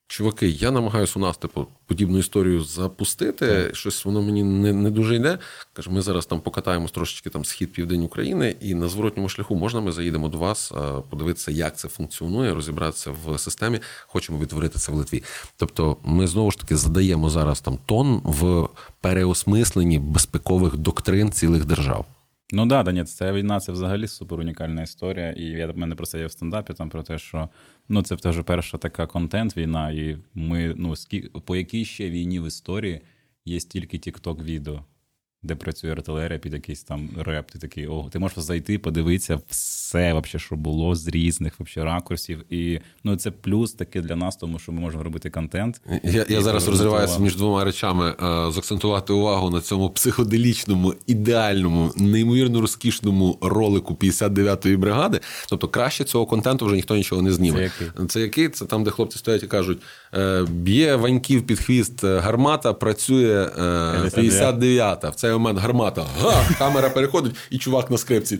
чуваки, я намагаюся у нас типу, подібну історію запустити. Щось воно мені не, не дуже йде. Каже, ми зараз там покатаємось трошечки там схід південь України, і на зворотньому шляху можна ми заїдемо до вас, подивитися, як це функціонує, розібратися в системі. Хочемо відтворити це в Литві. Тобто, ми знову ж таки задаємо зараз там тон в переосмисленні безпекових доктрин цілих держав. Ну да, да, ні, ця війна це взагалі супер унікальна історія. І я в мене про це є в стендапі там про те, що ну це теж перша така контент-війна, і ми, ну, скі... по якій ще війні в історії є стільки тік-ток відео, де працює артилерія під якийсь там реп. Ти такий, о, ти можеш зайти, подивитися все, вообще, що було з різних вообще, ракурсів. І ну це плюс таки для нас, тому що ми можемо робити контент. Я, я зараз розриваюся між двома речами: Е, закцентувати увагу на цьому психоделічному, ідеальному, неймовірно розкішному ролику 59-ї бригади. Тобто, краще цього контенту вже ніхто нічого не зніме. Це який? Це який? Це там, де хлопці стоять і кажуть: е, б'є ваньків під хвіст е, гармата, працює е, 59-та. В цей момент гармата, га, камера переходить, і чувак на скрипці.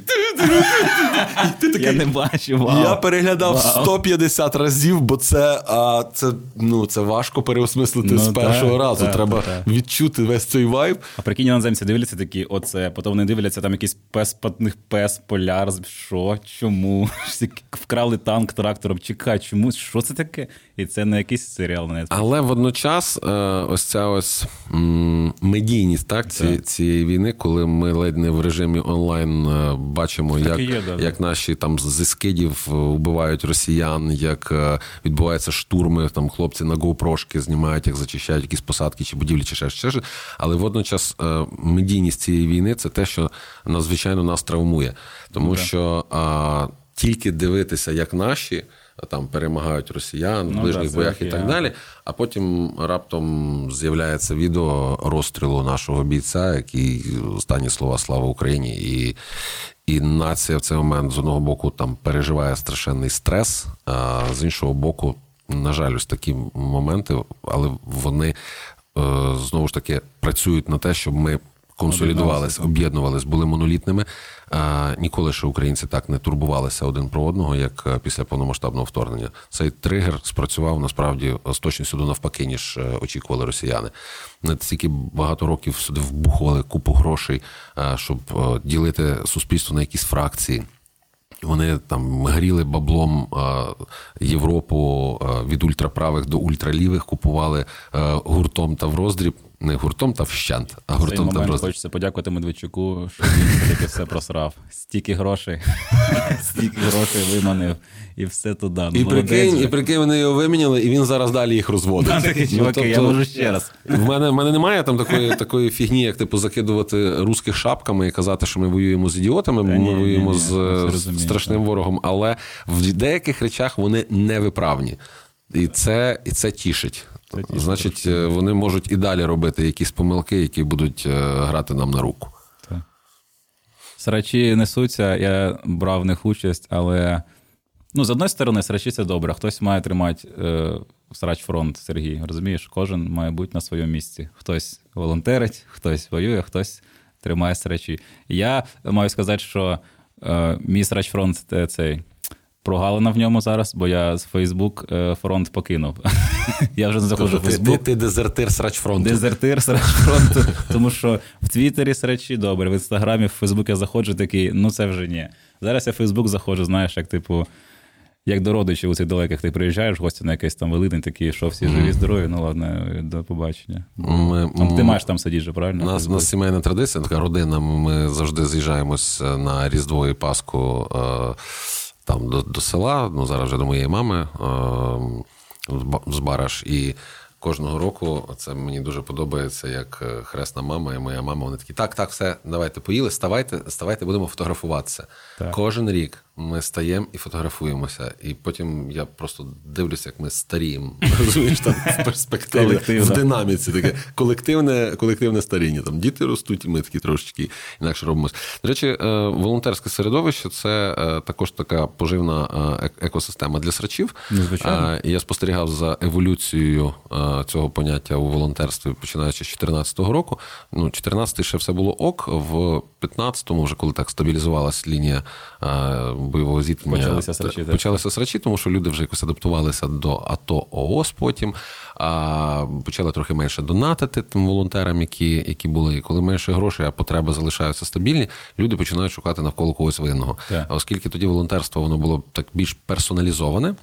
І ти такий, Я не бачу. Вау. я переглядав Вау. 150 разів, бо це, а, це, ну, це важко переосмислити Ну, з першого так, разу. так, Треба так. відчути весь цей вайб. А прикинь, іноземці дивляться такі, оце, потім вони дивляться, там якийсь пес, патних пес, поляр, що, чому? Вкрали танк трактором, чекай, чому? Що це таке? І це не якийсь серіал на Netflix. Але водночас е, ось ця ось м, медійність так, ці, Так. Цієї війни, коли ми ледь не в режимі онлайн е, бачимо, Так як, є, да, як наші там зі скидів е, вбивають росіян, як е, відбуваються штурми, там хлопці на GoPro-шки знімають, як зачищають якісь посадки чи будівлі, чи ще щось. Але водночас медійність цієї війни це те, що надзвичайно нас травмує. Тому Так. що а, тільки дивитися, як наші. Там перемагають росіян в Ну, ближніх да, боях і так далі. А потім раптом з'являється відео розстрілу нашого бійця, який останні слова Слава Україні, і, і нація в цей момент з одного боку там переживає страшенний стрес, а з іншого боку, на жаль, ось такі моменти, але вони е, знову ж таки працюють на те, щоб ми. Консолідувались, об'єднувались, були монолітними. А, ніколи ще українці так не турбувалися один про одного, як е, після повномасштабного вторгнення. Цей тригер спрацював насправді з точністю до навпаки, ніж е, очікували росіяни. Настільки багато років сюди вбухували купу грошей, е, щоб ділити суспільство на якісь фракції. Вони там гріли баблом Європу від ультраправих до ультралівих, купували гуртом та в роздріб. Не гуртом та вщент, а гуртом та момент роздріб. хочеться подякувати Медведчуку, що він таки все просрав. Стільки грошей, стільки грошей виманив, і все туди. Ну, І прикинь, і прикинь, вони його виміняли, і він зараз далі їх розводить. Такий, Ну, чуваки, я тобто, можу ще раз. В мене, в мене немає там такої, такої фігні, як типу закидувати русських шапками і казати, що ми воюємо з ідіотами, ми воюємо з страшним ворогом. Але в деяких речах вони невиправні. І це, і це тішить. Значить, е, вони можуть і далі робити якісь помилки, які будуть е, грати нам на руку. Срачі несуться, я брав в них участь, але ну, з одної сторони, срачі це добре. Хтось має тримати е, срач фронт, Сергій. Розумієш, кожен має бути на своєму місці. Хтось волонтерить, хтось воює, хтось тримає срачі. Я маю сказати, що е, мій срач фронт це цей. Прогалина в ньому зараз, бо я з Фейсбук фронт покинув. я вже не заходжу в Тобто ти, Фейсбук. ти дезертир срач фронту. Дезертир срач фронту. Тому що в Твіттері срачі добре, в інстаграмі, в Фейсбук я заходжу такий, ну це вже ні. Зараз я в Фейсбук заходжу, знаєш, як типу. Як до родичів у цих далеких ти приїжджаєш, гості на якийсь там великий, такий, що всі живі, здорові, ну ладно, до побачення. Ми- Там, ти маєш там сидіти, правильно? У нас, у нас сімейна традиція, така родина. Ми завжди з'їжджаємось на Різдво і Пасху е, там до, до села. Ну зараз вже до моєї мами е, з Бараш. І кожного року це мені дуже подобається, як е, хресна мама і моя мама. Вони такі: так, так, все, давайте поїли, ставайте, ставайте, будемо фотографуватися. Так. Кожен рік ми стаємо і фотографуємося. І потім я просто дивлюся, як ми старіємо. Розумієш, там в перспективі, в динаміці таке колективне, колективне старіння. Там діти ростуть, і ми такі трошечки інакше робимося. До речі, е, волонтерське середовище це е, також така поживна е, екосистема для срачів. Ну, звичайно. Е, Я спостерігав за еволюцією цього поняття у волонтерстві, починаючи з 2014 року. Ну, 14-й ще все було ок. В 15-му, вже коли так стабілізувалась лінія бойового зіткнення, Почалися срачі, почалися срачі, тому що люди вже якось адаптувалися до АТО ООС потім. А почали трохи менше донатити тим волонтерам, які, які були. І коли менше грошей, а потреби залишаються стабільні, люди починають шукати навколо когось винного. Так. Оскільки тоді волонтерство воно було так більш персоналізоване.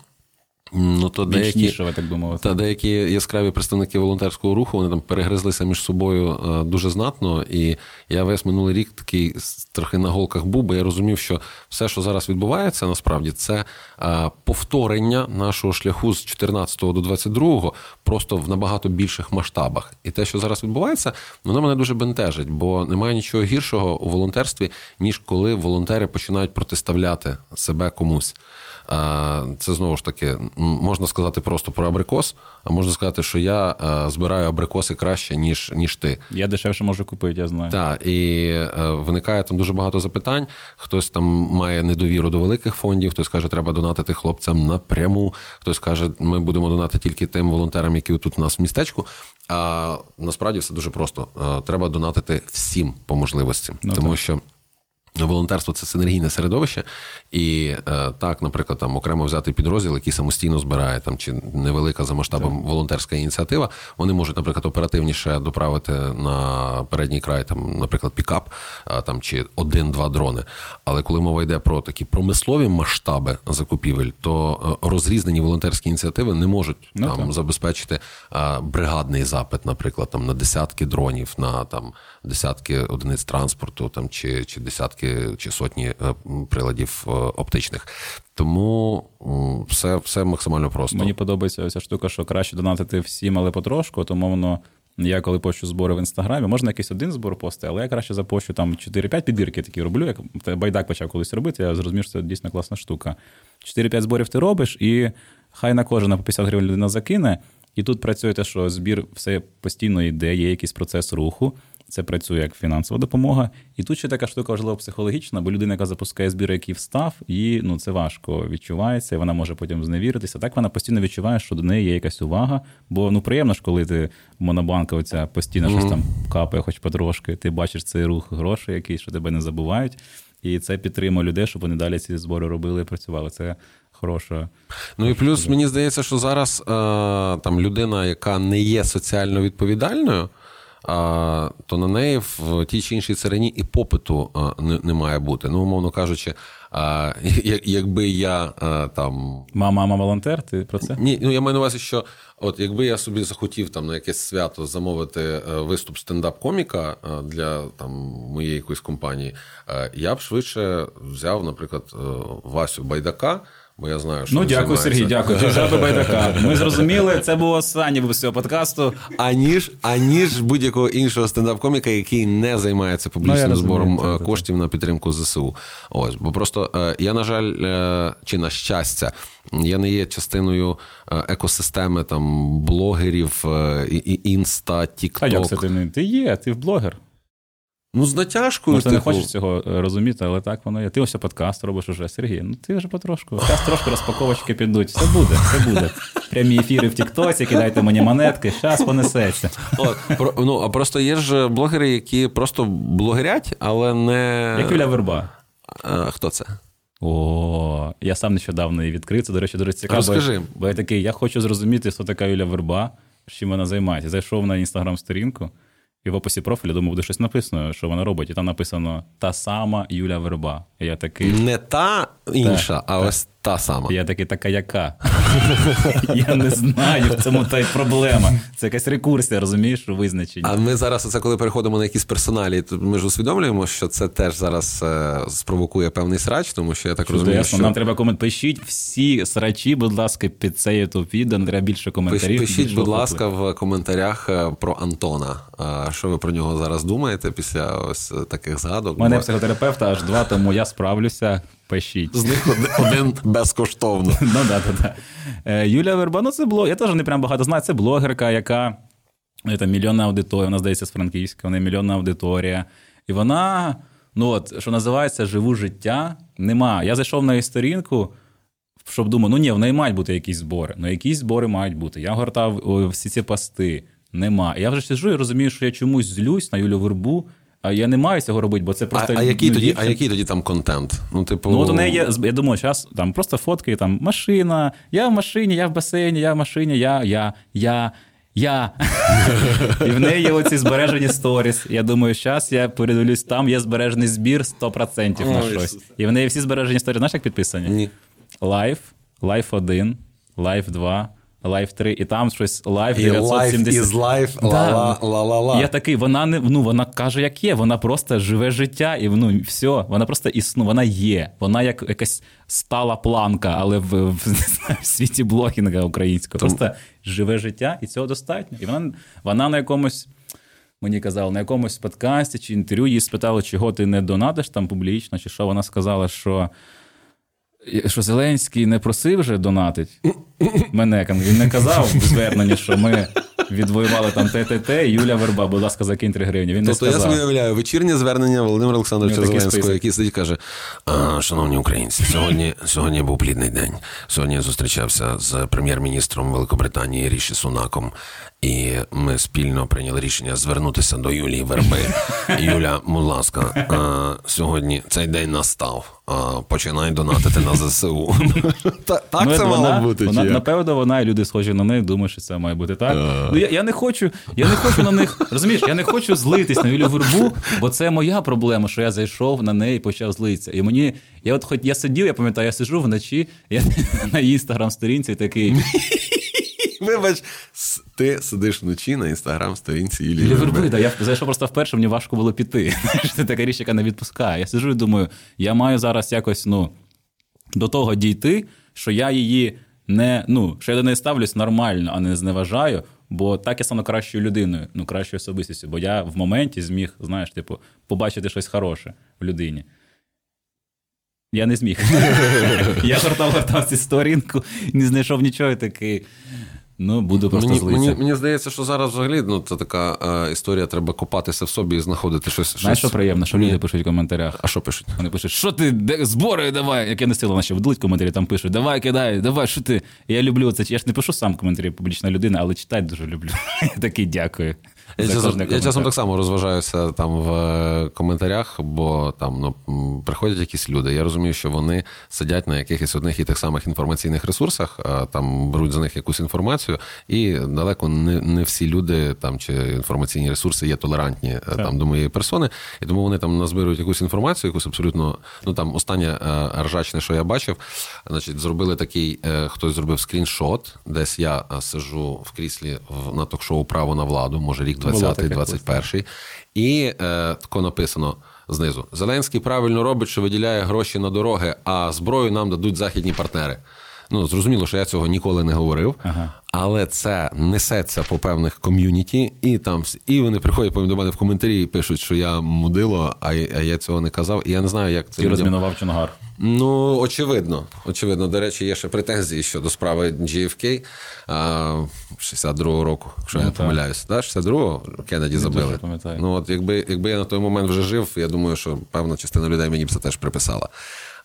Ну, то Більш деякі, нішеве, так би мовити. та деякі яскраві представники волонтерського руху вони там перегризлися між собою е, дуже знатно. І я весь минулий рік такий трохи на голках був, бо я розумів, що все, що зараз відбувається, насправді це е, повторення нашого шляху з 14 до 22 просто в набагато більших масштабах. І те, що зараз відбувається, воно мене дуже бентежить, бо немає нічого гіршого у волонтерстві, ніж коли волонтери починають протиставляти себе комусь. Це знову ж таки можна сказати просто про абрикос, а можна сказати, що я збираю абрикоси краще, ніж ніж ти. Я дешевше можу купити, я знаю. Так, і е, виникає там дуже багато запитань. Хтось там має недовіру до великих фондів, хтось каже, треба донатити хлопцям напряму. Хтось каже, ми будемо донатити тільки тим волонтерам, які тут у нас в містечку. А насправді все дуже просто. Е, треба донатити всім по можливості, ну, тому так. що. Волонтерство це синергійне середовище, і е, так, наприклад, там окремо взяти підрозділ, який самостійно збирає там чи невелика за масштабом так. волонтерська ініціатива. Вони можуть, наприклад, оперативніше доправити на передній край, там, наприклад, пікап е, там чи один-два дрони. Але коли мова йде про такі промислові масштаби закупівель, то е, розрізнені волонтерські ініціативи не можуть ну, там так. забезпечити е, бригадний запит, наприклад, там на десятки дронів, на там десятки одиниць транспорту, там чи, чи десятки чи сотні е, приладів е, оптичних. Тому все все максимально просто. Мені подобається ця штука, що краще донатити всім, але потрошку, тому воно. Я коли пощу збори в інстаграмі, можна якийсь один збор пости, але я краще запощу там 4-5 підбірки такі роблю. Як байдак почав колись робити, я зрозумів, що це дійсно класна штука. 4-5 зборів ти робиш, і хай на кожен по 50 гривень людина закине. І тут працює те, що збір все постійно йде, є якийсь процес руху. Це працює як фінансова допомога. І тут ще така штука важлива психологічна, бо людина, яка запускає збір, який встав, їй ну це важко відчувається, і вона може потім зневіритися. Так вона постійно відчуває, що до неї є якась увага. Бо ну приємно ж, коли ти монобанка оця постійно mm-hmm. щось там капає, хоч потрошки. Ти бачиш цей рух грошей, який що тебе не забувають. І це підтримує людей, щоб вони далі ці збори робили і працювали. Це хороша. Ну і плюс мені здається, що зараз е, там людина, яка не є соціально відповідальною то на неї в тій чи іншій царині і попиту не, не має бути. Ну, умовно кажучи, якби я там. Мама, мама волонтер, ти про це? Ні, ну я маю на увазі, що от якби я собі захотів там на якесь свято замовити е, виступ стендап-коміка для там моєї якоїсь компанії, е, я б швидше взяв, наприклад, е, Васю Байдака. Бо я знаю, що ну дякую, Сергій, дякую. Жаби Байдака. Ми зрозуміли, це був останній випуск цього подкасту. Аніж аніж будь-якого іншого стендап-коміка, який не займається публічним ну, збором розумію, коштів це, на підтримку ЗСУ. Ось, бо просто е, я, на жаль, е, чи на щастя, я не є частиною е, екосистеми там блогерів, інста, тікток. А як це ти не ти є? Ти блогер. Ну, з натяжкою. Може, ти типу... не хочеш цього е, розуміти, але так воно є. Ти ось подкаст робиш уже, Сергій. Ну ти вже потрошку. Зараз трошки розпаковочки підуть. Все буде, все буде. Прямі ефіри в Тіктоці, кидайте мені монетки, зараз понесеться. Про, ну, а просто є ж блогери, які просто блогерять, але не. Як Юля Верба. А, Хто це? О, я сам нещодавно її відкрив. Це, до речі, дуже цікаво. Розкажи. Бо я такий, я хочу зрозуміти, хто така Юля Верба, чим вона займається. Зайшов на інстаграм-сторінку. І в описі профілю, думаю, буде щось написано, що вона робить. І там написано та сама Юля Верба. І я такий... Не та інша, та, а та. ось та сама. Я такий, така яка? Я не знаю, в цьому та й проблема. Це якась рекурсія, розумієш, у визначенні. А ми зараз, оце коли переходимо на якісь персоналі, то ми ж усвідомлюємо, що це теж зараз е, спровокує певний срач, тому що я так Чудесно. розумію. що... Нам треба комент. Пишіть всі срачі, будь ласка, під цей youtube відео, треба більше коментарів. Пишіть, більше будь ласка, в коментарях е, про Антона. Що ви про нього зараз думаєте після ось таких згадок? У мене психотерапевта аж два, тому я справлюся пишіть. З них один безкоштовно. Ну да, да, да. Е, Юлія Верба, ну це блог. Я теж не прям багато знаю. Це блогерка, яка це мільйонна аудиторія, вона здається з Франківська, вона мільйонна аудиторія. І вона, ну от, що називається, живу життя. Нема. Я зайшов на її сторінку. Щоб думав, ну ні, в неї мають бути якісь збори. Ну, якісь збори мають бути. Я гортав всі ці пости. Нема. Я вже сиджу і розумію, що я чомусь злюсь на Юлю Вербу, а я не маю цього робити, бо це просто. А, а який тоді а який тоді там контент? Ну, типу... Ну, от у неї є, я думаю, зараз там просто фотки, там машина, я в машині, я в басейні, я в машині, я, я, я. Я. І в неї є оці збережені сторіс. Я думаю, зараз я передивлюсь, там є збережений збір 100% на щось. І в неї всі збережені сторіс, знаєш, як підписані? Ні. Life, Life 1, Life 2, Life 3, і там щось Life 970. І Life is life, да. ла ла ла Я такий, вона не ну вона каже, як є. Вона просто живе життя, і ну все, вона просто існує, вона є. Вона як якась стала планка, але в, в, в світі блогінга українського. Тому... Просто живе життя, і цього достатньо. І вона, вона на якомусь. Мені казали, на якомусь подкасті чи інтерв'ю її спитали, чого ти не донатиш там публічно, чи що вона сказала, що що Зеленський не просив вже донатить мене. Він не казав в зверненні, що ми відвоювали там ТТТ, Юля Верба, будь ласка, закинь 3 гривні. Він тобто не сказав. я собі уявляю вечірнє звернення Володимира Олександровича Зеленського, який сидить і каже: «А, Шановні українці, сьогодні, сьогодні був плідний день. Сьогодні я зустрічався з прем'єр-міністром Великобританії Ріші Сунаком. І ми спільно прийняли рішення звернутися до Юлії Верби. Юля, будь ласка, а, сьогодні цей день настав. А, Починай донатити на ЗСУ. Та- Так Ну, це мало бути. Вона, напевно, вона і люди схожі на неї, думають, що це має бути так. Ну я, не хочу, я не хочу на них. Розумієш, я не хочу злитись на Юлю Вербу, бо це моя проблема, що я зайшов на неї і почав злитися. І мені, я от хоч я сидів, я пам'ятаю, я сиджу вночі, я на її інстаграм-сторінці такий. Вибач, ти сидиш вночі на інстаграм-сторінці Юлії да, я зайшов просто вперше, мені важко було піти. Це така річ, яка не відпускає. Я сиджу і думаю, я маю зараз якось ну, до того дійти, що я її не ну, що я до неї ставлюсь нормально, а не зневажаю. Бо так я стану кращою людиною, ну кращою особистістю. Бо я в моменті зміг, знаєш, типу, побачити щось хороше в людині. Я не зміг. я гортав, гортав цю сторінку, не знайшов нічого такий. Ну, буду просто Мені, злитися. мені, мені здається, що зараз взагалі ну, це така е, історія, треба копатися в собі і знаходити щось. Знаєш, щось... що приємно, що Ні. люди пишуть в коментарях. А що пишуть? Вони пишуть, що ти де, збори давай, як я не стила, наче вдуть коментарі, там пишуть, давай кидай, давай, що ти. Я люблю це. Я ж не пишу сам коментарі, публічна людина, але читати дуже люблю. Я такий дякую. Я, часом, я часом так само розважаюся там в е, коментарях, бо там ну, приходять якісь люди. Я розумію, що вони сидять на якихось одних і тих самих інформаційних ресурсах, там беруть за них якусь інформацію, і далеко не, не всі люди там чи інформаційні ресурси є толерантні е, там до моєї персони. І тому вони там назбирують якусь інформацію, якусь абсолютно. Ну там останнє е, ржачне, що я бачив, значить, зробили такий, хтось зробив скріншот, десь я сиджу в кріслі на ток-шоу Право на владу, може рік Було 20 таке 21 І е, тако написано знизу: Зеленський правильно робить, що виділяє гроші на дороги, а зброю нам дадуть західні партнери. Ну, зрозуміло, що я цього ніколи не говорив, Ага. але це несеться по певних ком'юніті, і там і вони приходять до мене в коментарі і пишуть, що я мудило, а, я- цього не казав. І я не знаю, як це Ти розмінував Чонгар. Ну, очевидно. Очевидно, до речі, є ще претензії щодо справи GFK а, 62-го року, якщо я не Ну, помиляюсь. Да? 62-го Кеннеді забили. Ну, от якби, якби я на той момент вже жив, я думаю, що певна частина людей мені б це теж приписала.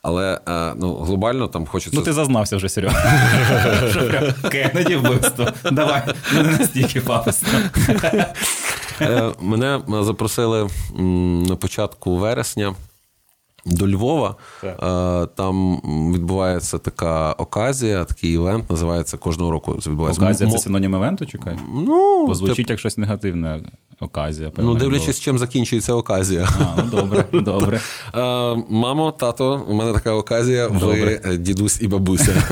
Але а, ну, глобально там хочеться. Ну, ти зазнався вже, Серега. Кеннеді вбивство. Давай, не настільки пафосно. Е, Мене запросили на початку вересня. До Львова Так. Е, там відбувається така оказія, такий івент, називається кожного року. Це відбувається Оказія Мо- це синонім івенту, чекай? Ну, Бо звучить як щось негативне. Оказія. Ну, дивлячись, чим закінчується оказія. А, ну добре, добре. Е, Мамо, тато, у мене така оказія, Добре. е, дідусь і бабуся.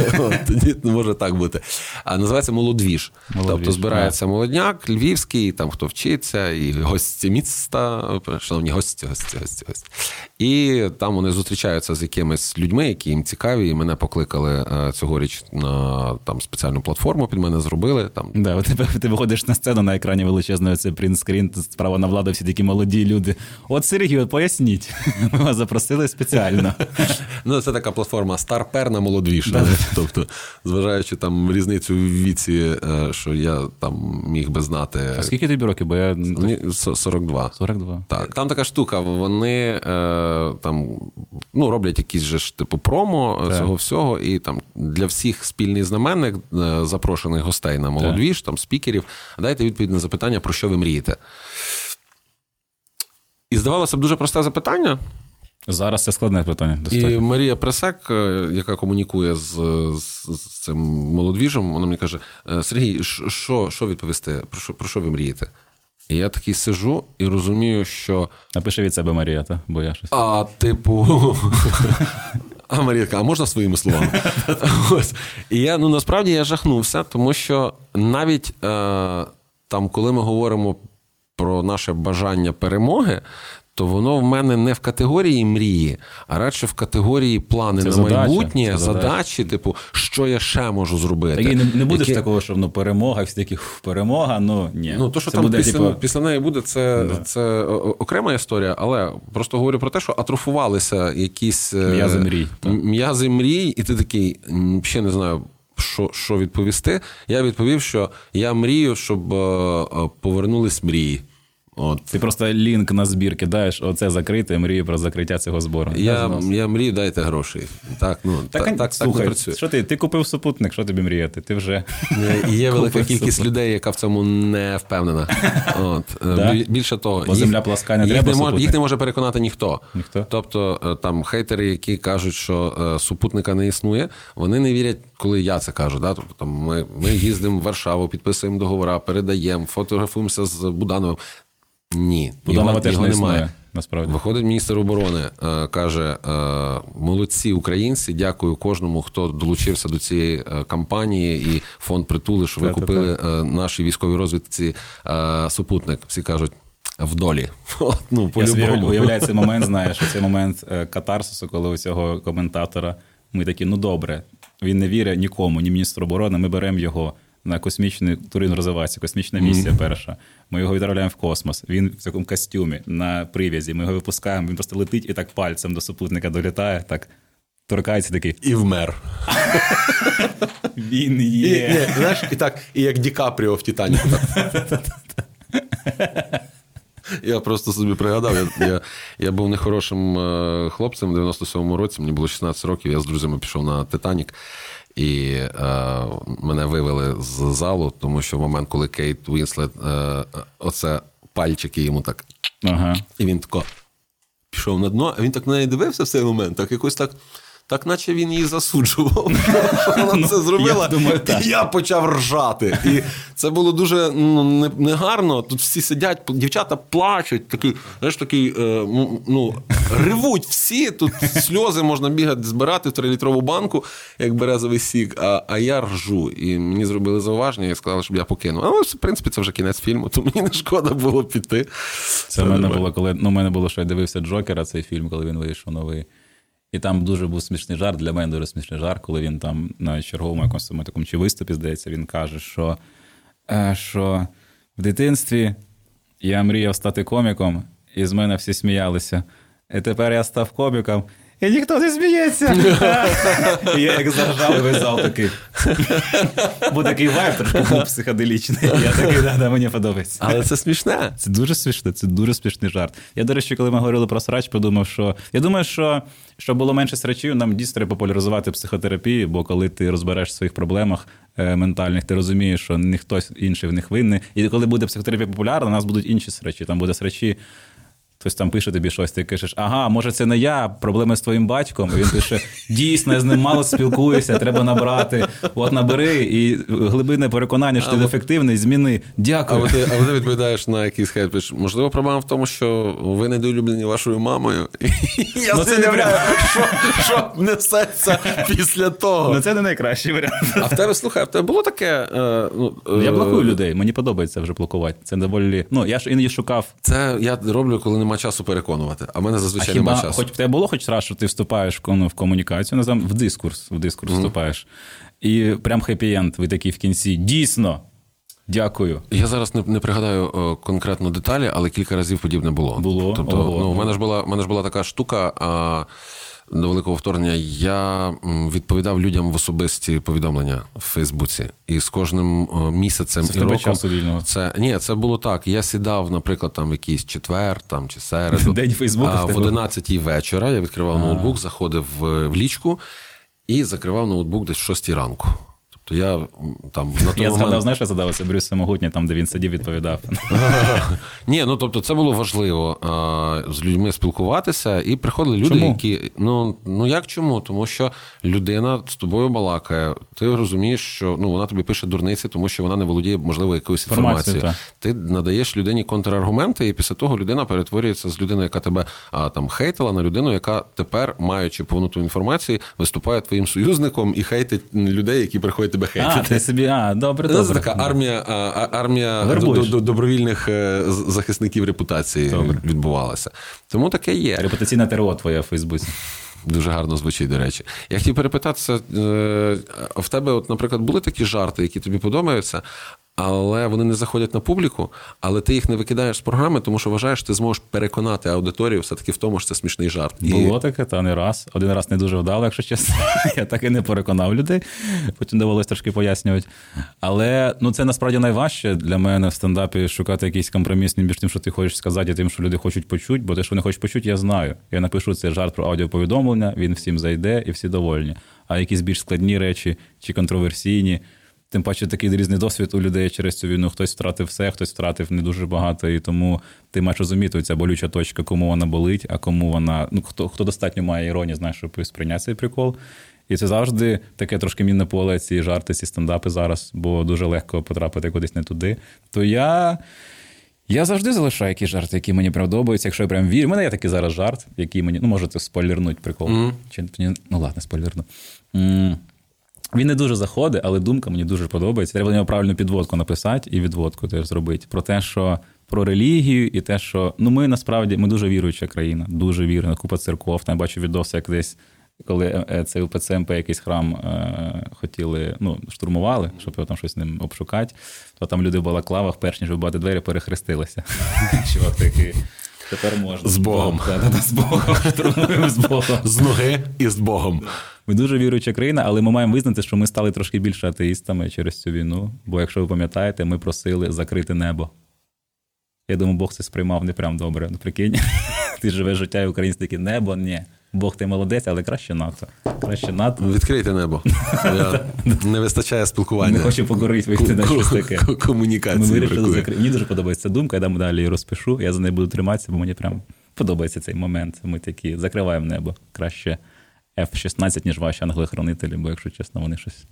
Тоді може так бути. А називається молодвіж. Молодвіж, Тобто збирається молодняк, львівський, там хто вчиться, і гості міста, шановні гості, гості, гості, гості. І там вони зустрічаються з якимись людьми, які їм цікаві. І мене покликали е, цьогоріч на там спеціальну платформу під мене зробили. Там Да, ти, ти виходиш на сцену на екрані величезної це принтскрін, справа на владу, всі такі молоді люди. От Сергій, поясніть. Ми вас запросили спеціально. Ну, це така платформа Старпер на молодвіж. Тобто, зважаючи там різницю в віці, е, що я там міг би знати. А скільки тобі років? Бо я 42. 42. Так, там така штука. Вони е, там ну, роблять якісь же ж типу промо е, Так. цього всього, і там для всіх спільний знаменник е, запрошених гостей на молодвіж, там спікерів. Дайте відповідь на запитання, про що ви мрієте. І здавалося б, дуже просте запитання. Зараз це складне питання. І Марія Пресек, е, яка комунікує з, з, з цим молодвіжем, вона мені каже: «Е, Сергій, що, що відповісти? Про що, про що ви мрієте? І я такий сижу і розумію, що Напиши від себе Марія, та? бо я щось. а, типу. А Марійка, а можна своїми словами? Ось. І я ну насправді я жахнувся, тому що навіть е, там, коли ми говоримо про наше бажання перемоги, то воно в мене не в категорії мрії, а радше в категорії плани Це на задача, майбутнє, це задачі, типу, що я ще можу зробити. Так і не, не буде ж Які- такого, що ну, перемога, всі такі перемога, ну ні. Ну, то, що Це там буде, після, типу, після неї буде, це, це о- о- окрема історія, але просто говорю про те, що атрофувалися якісь е, М'язи мрій, М'язи мрій, і ти такий, ще не знаю. Що, що відповісти? Я відповів, що я мрію, щоб е, е, повернулись мрії. От. Ти просто лінк на збір кидаєш, оце закрите, мрію про закриття цього збору. Я, я мрію, дайте гроші. Так, ну, Так, так, так, слухай, так працює. що ти? Ти купив супутник, що тобі мріяти? Ти вже Е, Є велика кількість супер. людей, яка в цьому не впевнена. От. е, Да? Більше того, Бо земля пласка, не їх, треба не мож, їх не може переконати ніхто. Ніхто? Тобто е, там хейтери, які кажуть, що е, супутника не існує, вони не вірять, коли я це кажу. Да? Тобто там ми, ми їздимо в Варшаву, підписуємо договора, передаємо, фотографуємося з Будановим. Ні, Буданова його, теж його не немає. насправді. Виходить міністр оборони, е, каже: е, молодці українці, дякую кожному, хто долучився до цієї е, кампанії, і фонд притули, що ви купили нашій військовій розвідці супутник. Всі кажуть. В долі. От, ну, Я собі уявляю цей момент, знаєш, цей момент катарсису, коли у цього коментатора ми такі, ну добре, він не вірить нікому, ні міністру оборони, ми беремо його на космічний турин розвивається, космічна місія перша. Ми його відправляємо в космос. Він в такому костюмі на прив'язі. Ми його випускаємо, він просто летить і так пальцем до супутника долітає, так торкається такий. І вмер. Він І, є. ні, знаєш, і так, і як Ді Капріо в Титаніку. Я просто собі пригадав, я, я, я був нехорошим е, хлопцем в 97-му році, мені було 16 років, я з друзями пішов на Титанік, і е, мене вивели з залу, тому що в момент, коли Кейт Вінслет, е, оце пальчики йому так, Ага. і він тако пішов на дно, а він так на неї дивився в цей момент, так якось так. Так, наче він її засуджував, що вона це зробила. Ну, я думаю, так. І я почав ржати. І це було дуже ну, негарно. Тут всі сидять, дівчата плачуть, такий, знаєш, такий, е, ну, ревуть всі. Тут сльози можна бігати, збирати в трилітрову банку, як березовий сік, а, а я ржу. І мені зробили зауваження і сказали, щоб я покинув. Але, в принципі, це вже кінець фільму, то мені не шкода було піти. Це в мене було, коли ну, у мене було, що я дивився Джокера, цей фільм, коли він вийшов новий. І там дуже був смішний жарт. Для мене дуже смішний жарт, коли він там на черговому якомусь такому чи виступі, здається, він каже, що, е, що в дитинстві я мріяв стати коміком, і з мене всі сміялися. І тепер я став коміком, і ніхто не сміється. І я як заржав, весь зал такий. Був такий вайб, трошки був психоделічний. Я такий, да, да, мені подобається. Але це смішне. Це дуже смішно, це дуже смішний жарт. Я, до речі, коли ми говорили про срач, подумав, що я думаю, що щоб було менше срачів, нам дійсно треба популяризувати психотерапію, бо коли ти розбереш в своїх проблемах е, ментальних, ти розумієш, що не хтось інший в них винний. І коли буде психотерапія популярна, у нас будуть інші срачі. Там буде срачі. Хтось там пише тобі щось, ти кажеш, ага, може, це не я, проблеми з твоїм батьком. І він пише: дійсно, я з ним мало спілкуюся, треба набрати. От набери, і глибинне переконання, що ти ефективний, зміни. Дякую. от ти, а ти відповідаєш на якийсь пишеш, можливо, проблема в тому, що ви недолюблені вашою мамою. Я Ну, це не уявляю, що, що несеться після того. Ну, це не найкращий варіант. А в тебе, слухай, в тебе було таке. Е, ну, е, Я блокую людей, мені подобається вже блокувати. Це доволі. Ну, я ж іноді шукав. Це я роблю, коли нема часу переконувати. А в мене А зазвичай хіба нема часу. хоч в тебе було хоч раз, що ти вступаєш в, кому- в комунікацію, називаємо, в дискурс, в дискурс вступаєш. І прям хеппі-енд, ви такий в кінці. Дійсно. Дякую. Я зараз не, не пригадаю е, конкретно деталі, але кілька разів подібне було. Було? Тобто, Ого. ну, в мене ж була, в мене ж була така штука. А, до великого вторгнення я відповідав людям в особисті повідомлення в Фейсбуці. І з кожним е, місяцем Це і роком часу вільного. це ні, це було так. Я сідав, наприклад, там в якийсь четвер там чи середу. День Фейсбуку а в 11-й вечора я відкривав ноутбук, заходив в, в лічку і закривав ноутбук десь в 6 ранку. Тобто я там на той Я момент... згадав, знаєш, я задав це Брюс Самогутній, там, де він сидів, відповідав. Ні, ну тобто це було важливо а, з людьми спілкуватися, і приходили люди, Чому? які ну ну як чому? Тому що людина з тобою балакає. Ти розумієш, що ну вона тобі пише дурниці, тому що вона не володіє, можливо, якоюсь Інформацією. Ти надаєш людині контраргументи, і після того людина перетворюється з людини, яка тебе а, там хейтила, на людину, яка тепер, маючи повноту інформації, виступає твоїм союзником і хейтить людей, які приходять тебе хейтити. А, ти собі, а, добре, добре. Це така армія, а, армія добровільних е, захисників репутації Добре. відбувалася. Тому таке є. Репутаційна ТРО твоя в Фейсбуці. Дуже гарно звучить, до речі. Я хотів перепитатися: е, в тебе, от, наприклад, були такі жарти, які тобі подобаються, але вони не заходять на публіку, але ти їх не викидаєш з програми, тому що вважаєш, ти зможеш переконати аудиторію все-таки в тому, що це смішний жарт. І- Було таке, та не раз. Один раз не дуже вдало, якщо чесно. Я так і не переконав людей. Потім довелося трошки пояснювати. Але ну це насправді найважче для мене в стендапі шукати якийсь компроміс між тим, що ти хочеш сказати, і тим, що люди хочуть почути. Бо те, що вони хочуть почути, я знаю. Я напишу цей жарт про аудіоповідомлення, він всім зайде і всі довольні. А якісь більш складні речі чи контроверсійні. Тим паче такий різний досвід у людей через цю війну. Хтось втратив все, хтось втратив не дуже багато, і тому ти маєш розуміти ця болюча точка, кому вона болить, а кому вона. Ну хто хто достатньо має іронії, знаєш, щоб сприйняти цей прикол. І це завжди таке трошки мінне поле, ці жарти, ці стендапи зараз, бо дуже легко потрапити кудись не туди. То я. Я завжди залишаю якісь жарти, які мені прям подобаються. Якщо я прям вірю. У мене є такий зараз жарт, який мені. Ну, можете спойлернуть прикол. Мгм. Чи, ні? ну ладно, спойлерну. М, Він не дуже заходить, але думка мені дуже подобається. Треба на нього правильну підводку написати і відводку теж зробити. Про те, що про релігію, і те, що ну ми насправді ми дуже віруюча країна, дуже вірна, купа церков. Там я бачу відоси, як десь. Коли е, е, це УПЦ МП якийсь храм е, хотіли, ну, штурмували, щоб його там щось з ним обшукати, то там люди в балаклавах, перш ніж вибивати двері, перехрестилися. Чувак такий, тепер можна. З Богом. З Богом. З ноги і з Богом. Ми дуже віруюча країна, але ми маємо визнати, що ми стали трошки більше атеїстами через цю війну. Бо, якщо ви пам'ятаєте, ми просили закрити небо. Я думаю, Бог це сприймав не прям добре. Ну, прикинь, ти живеш життя і українське таке небо, ні. Бог ти молодець, але краще НАТО. Краще НАТО. Відкрийте небо. Я... Не вистачає спілкування. Не хочу покорити вийти на щось таке. Ку- Ми вирішили закрити. Мені дуже подобається думка, я дам далі її розпишу. Я за нею буду триматися, бо мені прям подобається цей момент. Ми такі закриваємо небо. Краще F-16, ніж ваші англи-хранителі, бо, якщо чесно, вони щось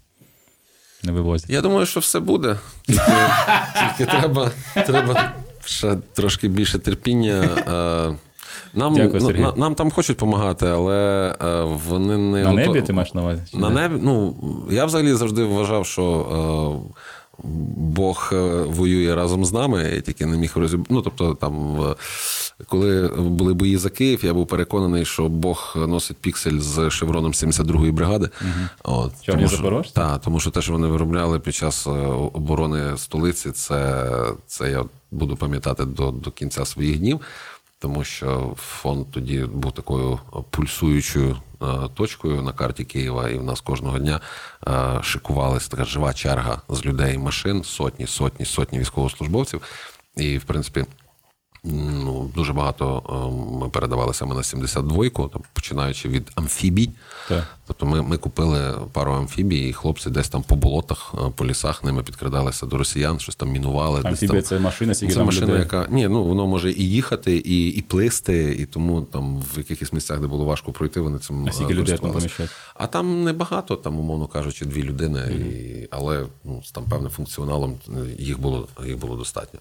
не вивозять. Я думаю, що все буде. Тільки, тільки треба, треба ще трошки більше терпіння. Е, Нам, Дякую, ну, Сергій. на- нам там хочуть допомагати, але е, вони не На небі ти маєш на увазі? На небі, ну я взагалі завжди вважав, що е, Бог е, воює разом з нами, я тільки не міг розіб... Ну, тобто, там, е, коли були бої за Київ, я був переконаний, що Бог носить піксель з шевроном 72-ї бригади. От, Чорні тому що-? Так, тому що те, що вони виробляли під час е, оборони столиці, це, це я буду пам'ятати до, до кінця своїх днів. Тому що фонд тоді був такою пульсуючою е, точкою на карті Києва, і в нас кожного дня е, шикувалася така жива черга з людей машин, сотні, сотні, сотні військовослужбовців. І, в принципі, ну, дуже багато е, ми передавали саме на 72-ку, там, починаючи від амфібій. Так. Тобто ми, ми купили пару амфібій, і хлопці десь там по болотах, е, по лісах ними підкрадалися до росіян, щось там мінували. десь там. це машина, Це там машина, людей? яка ні, ну воно може і їхати, і, і плисти, і тому там в якихось місцях, де було важко пройти, вони цим е, людей там користувалися. А там небагато, там, умовно кажучи, дві людини, і, але ну, з там певним функціоналом їх було, їх було достатньо.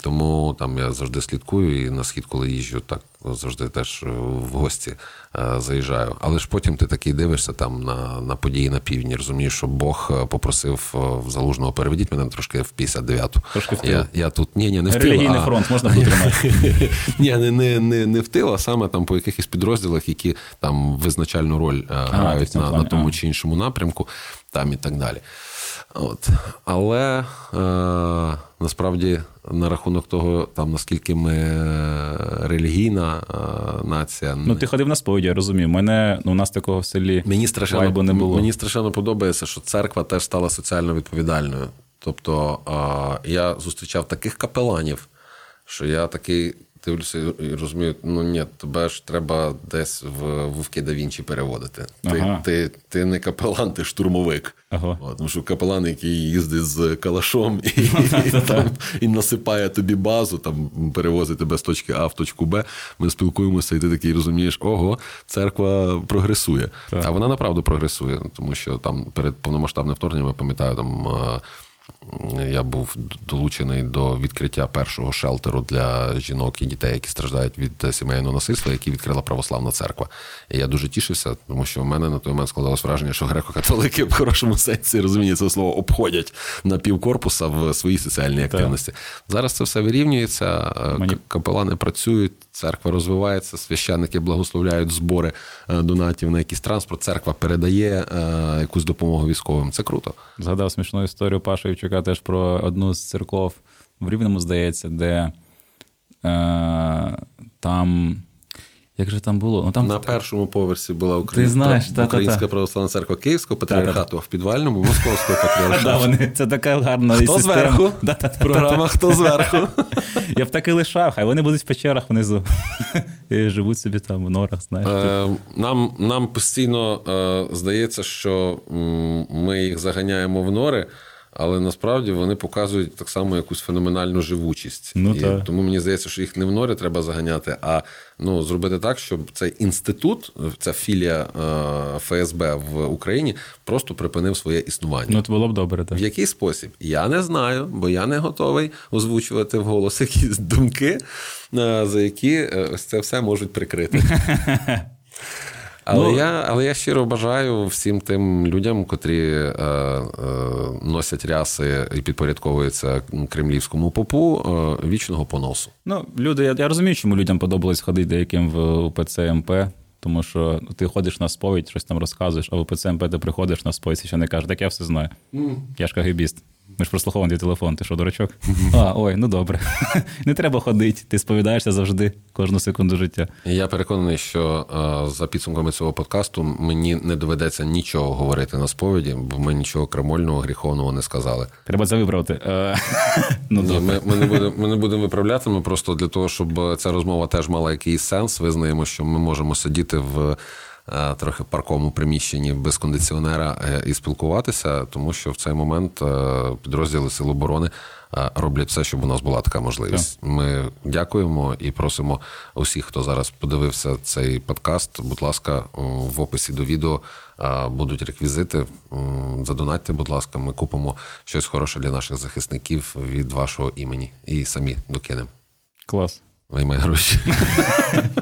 Тому там я завжди слідкую, і на схід, коли їжджу, так завжди теж е, в гості е, заїжджаю. Але ж потім ти такий дивишся там на, на події на півдні, розумієш, що Бог е, попросив в залужного переведіть мене трошки в 59-ту. Трошки в тил. я, я тут ні, ні, не в тил, Релігійний а- фронт можна потримати. ні, не, не, не, не в тил, а саме там по якихось підрозділах, які там визначальну роль грають на, на тому чи іншому напрямку, там і так далі. От. Але е, насправді на рахунок того, там наскільки ми е, релігійна е, нація, Ну, ти ходив на сповіді, я розумію. Мене, ну, у нас такого в селі Мені страшенно, вайбу не було. мені страшенно подобається, що церква теж стала соціально відповідальною. Тобто а, я зустрічав таких капеланів, що я такий дивлюся і розумію, ну ні, тебе ж треба десь в Вовки да Вінчі переводити. Ти, Ага. ти, ти не капелан, ти штурмовик. Ага. От, тому що капелан, який їздить з калашом і, і, там, і насипає тобі базу, там перевозить тебе з точки А в точку Б. Ми спілкуємося, і ти такий розумієш, ого, церква прогресує. Так. А вона направду прогресує, тому що там перед повномасштабним вторгненням, я пам'ятаю, там. Е, Я був долучений до відкриття першого шелтеру для жінок і дітей, які страждають від сімейного насильства, який відкрила православна церква. І я дуже тішився, тому що в мене на той момент складалось враження, що греко-католики в хорошому сенсі розуміння цього слова обходять на півкорпуса в своїй соціальній активності. Зараз це все вирівнюється, Мені... капелани працюють, церква розвивається, священники благословляють збори е, донатів на якийсь транспорт. Церква передає е, якусь допомогу військовим. Це круто. Згадав смішну історію Паша Євчука теж про одну з церков в Рівному, здається, де е, там. Як же там було? Ну, там... На першому поверсі була Україна, Ти знаєш, та, Українська та, православна церква Київського патріархату, а в підвальному Московського патріархату. Це така гарна Хто зверху? Програма Хто зверху? Я б так і лишав, хай вони будуть в печерах внизу. І живуть собі там в норах, знаєш. Е, нам, нам постійно е, здається, що ми їх заганяємо в нори. Але насправді вони показують так само якусь феноменальну живучість. Ну, і так. Тому мені здається, що їх не в норі треба заганяти, а ну, зробити так, щоб цей інститут, ця філія е, ФСБ в Україні просто припинив своє існування. Ну, це було б добре. так. В який спосіб? Я не знаю, бо я не готовий озвучувати вголос якісь думки, е, за які е, ось це все можуть прикрити. Але ну, я але я щиро бажаю всім тим людям, котрі е, е, носять ряси і підпорядковуються кремлівському попу, е, вічного поносу. Ну, люди, я, я розумію, чому людям подобалось ходити деяким в УПЦ МП. Тому що ти ходиш на сповідь, щось там розказуєш, а в УПЦ МП ти приходиш на сповідь і ще не кажеш, так я все знаю. Mm. Я ж кагибіст. Ми ж прослухований телефон, ти що, дурачок? А, ой, ну добре. Не треба ходити, ти сповідаєшся завжди, кожну секунду життя. Я переконаний, що за підсумками цього подкасту мені не доведеться нічого говорити на сповіді, бо ми нічого крамольного, гріховного не сказали. Треба це виправити. Е, ну, Ні, Ми ми, не будемо ми не будемо виправляти, ми просто для того, щоб ця розмова теж мала якийсь сенс, визнаємо, що ми можемо сидіти в. Е, трохи в парковому приміщенні без кондиціонера е, і спілкуватися, тому що в цей момент е, підрозділи Сил оборони роблять все, щоб у нас була така можливість. Ми дякуємо і просимо усіх, хто зараз подивився цей подкаст. Будь ласка, в описі до відео будуть реквізити. Задонатьте, будь ласка, ми купимо щось хороше для наших захисників від вашого імені і самі докинемо. Клас. Виймай гроші.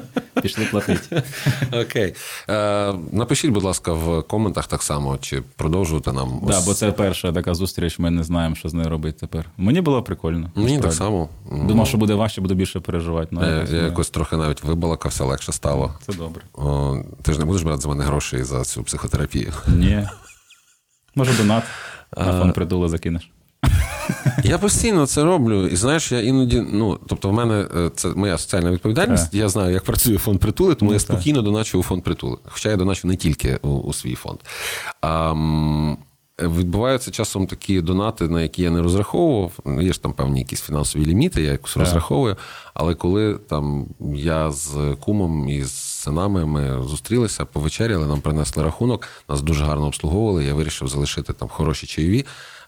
Пішли платити. Окей. Е, Напишіть, будь ласка, в коментах так само, чи продовжувати нам. Так, да, бо це перша така зустріч, ми не знаємо, що з нею робити тепер. Мені було прикольно. Мені так само. Думав, що буде важче, буду більше переживати. Ну, я, я якось трохи навіть вибалакався, легше стало. Це добре. О, Ти ж не будеш брати за мене грошей за цю психотерапію? Ні. Може, донат на фон притули закинеш. Я постійно це роблю. І знаєш, я іноді, ну тобто, в мене е, це моя соціальна відповідальність. Я знаю, як працює фонд притули, тому ну, я спокійно доначу у фонд притули. Хоча я доначу не тільки у, у свій фонд. А, Відбуваються часом такі донати, на які я не розраховував. Є ж там певні якісь фінансові ліміти, я якось розраховую. Але коли там я з кумом і з синами ми зустрілися, повечеряли, нам принесли рахунок, нас дуже гарно обслуговували. Я вирішив залишити там хороші чайові.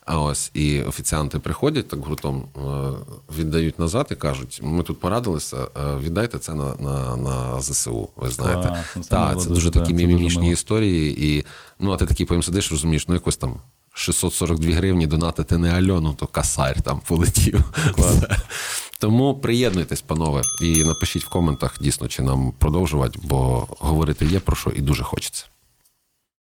А ось і офіціанти приходять так гуртом, е, віддають назад і кажуть: ми тут порадилися, е, віддайте це на на, на ЗСУ. Ви знаєте, а, так, це дуже такі мімімічні історії. І ну, а ти такий потім сидиш, розумієш, ну якось там 642 гривні донатити не Альону, то касарь там полетів. Тому приєднуйтесь, панове, і напишіть в коментах дійсно, чи нам продовжувати, бо говорити є про що і дуже хочеться.